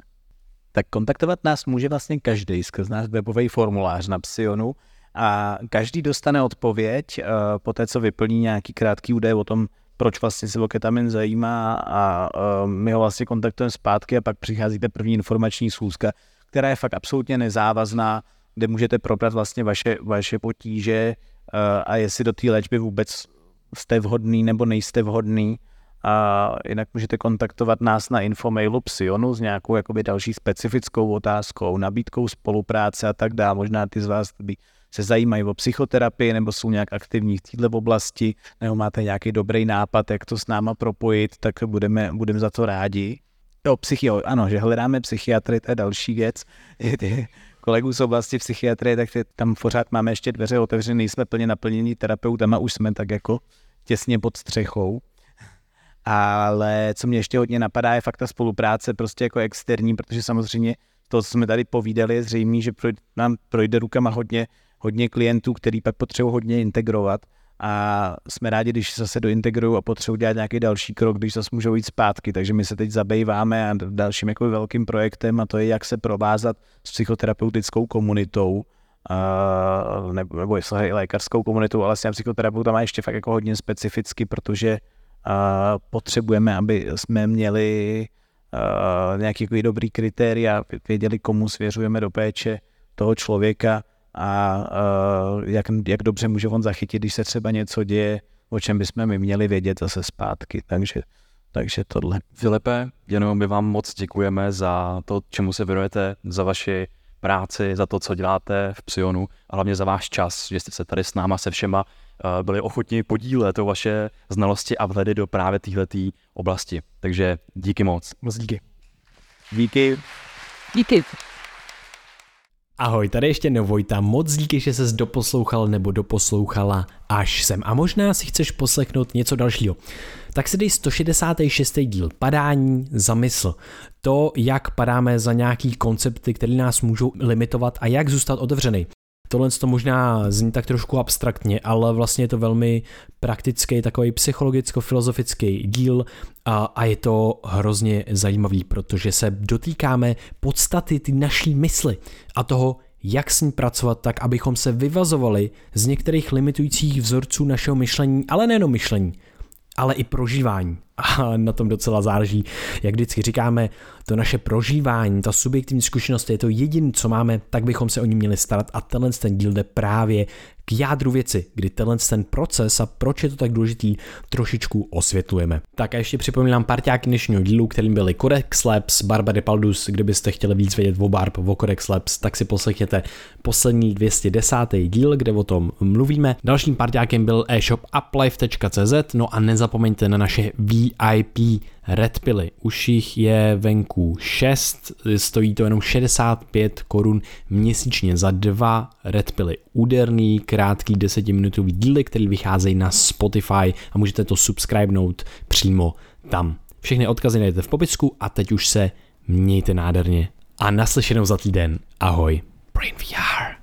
tak kontaktovat nás může vlastně každý skrz náš webový formulář na Psionu a každý dostane odpověď uh, po té, co vyplní nějaký krátký údaj o tom, proč vlastně se o ketamin zajímá a uh, my ho vlastně kontaktujeme zpátky a pak přichází ta první informační schůzka, která je fakt absolutně nezávazná, kde můžete probrat vlastně vaše, vaše potíže uh, a jestli do té léčby vůbec jste vhodný nebo nejste vhodný a jinak můžete kontaktovat nás na infomailu Psionu s nějakou jakoby další specifickou otázkou, nabídkou spolupráce a tak dále. Možná ty z vás, by se zajímají o psychoterapii nebo jsou nějak aktivní v této oblasti, nebo máte nějaký dobrý nápad, jak to s náma propojit, tak budeme, budeme za to rádi. Jo, psychio, ano, že hledáme psychiatry, to je další věc. kolegů z oblasti psychiatrie, tak tam pořád máme ještě dveře otevřené, jsme plně naplnění terapeutama, už jsme tak jako těsně pod střechou. Ale co mě ještě hodně napadá, je fakt ta spolupráce prostě jako externí, protože samozřejmě to, co jsme tady povídali, je zřejmé, že projde, nám projde rukama hodně, hodně klientů, který pak potřebují hodně integrovat. A jsme rádi, když zase dointegrují a potřebují dělat nějaký další krok, když zase můžou jít zpátky. Takže my se teď zabýváme a dalším jako velkým projektem a to je, jak se provázat s psychoterapeutickou komunitou, uh, nebo, nebo jestli lékařskou komunitou, ale s těmi psychoterapeutama ještě fakt jako hodně specificky, protože a potřebujeme, aby jsme měli uh, nějaký dobrý kritéria, věděli, komu svěřujeme do péče toho člověka a uh, jak, jak dobře může on zachytit, když se třeba něco děje, o čem bychom my měli vědět zase zpátky. Takže, takže tohle. Filipe, jenom my vám moc děkujeme za to, čemu se věnujete, za vaši práci, za to, co děláte v Psionu a hlavně za váš čas, že jste se tady s náma se všema Eh, byli ochotni podílet o vaše znalosti a vhledy do právě této oblasti. Takže díky moc. Moc díky. Díky. Díky. Ahoj, tady ještě Novojta, moc díky, že ses doposlouchal nebo doposlouchala až sem a možná si chceš poslechnout něco dalšího. Tak si dej 166. díl Padání za mysl. To, jak padáme za nějaký koncepty, které nás můžou limitovat a jak zůstat otevřený. Tohle to možná zní tak trošku abstraktně, ale vlastně je to velmi praktický, takový psychologicko-filozofický díl a, a je to hrozně zajímavý, protože se dotýkáme podstaty ty naší mysli a toho, jak s ní pracovat tak, abychom se vyvazovali z některých limitujících vzorců našeho myšlení, ale nejenom myšlení, ale i prožívání. A na tom docela záleží, jak vždycky říkáme, to naše prožívání, ta subjektivní zkušenost je to jediné, co máme, tak bychom se o ní měli starat a tenhle ten díl jde právě k jádru věci, kdy tenhle ten proces a proč je to tak důležitý, trošičku osvětlujeme. Tak a ještě připomínám parťáky dnešního dílu, kterým byly Codex Labs, Barbary Paldus, kdybyste chtěli víc vědět o Barb, o Codex Labs, tak si poslechněte poslední 210. díl, kde o tom mluvíme. Dalším parťákem byl e-shop uplife.cz, no a nezapomeňte na naše VIP Red Pily. Už jich je venku 6, stojí to jenom 65 korun měsíčně za dva Red Pily. Úderný, krátký 10-minutový díly, který vycházejí na Spotify a můžete to subscribenout přímo tam. Všechny odkazy najdete v popisku a teď už se mějte nádherně. A naslyšenou za týden. Ahoj. Brain VR.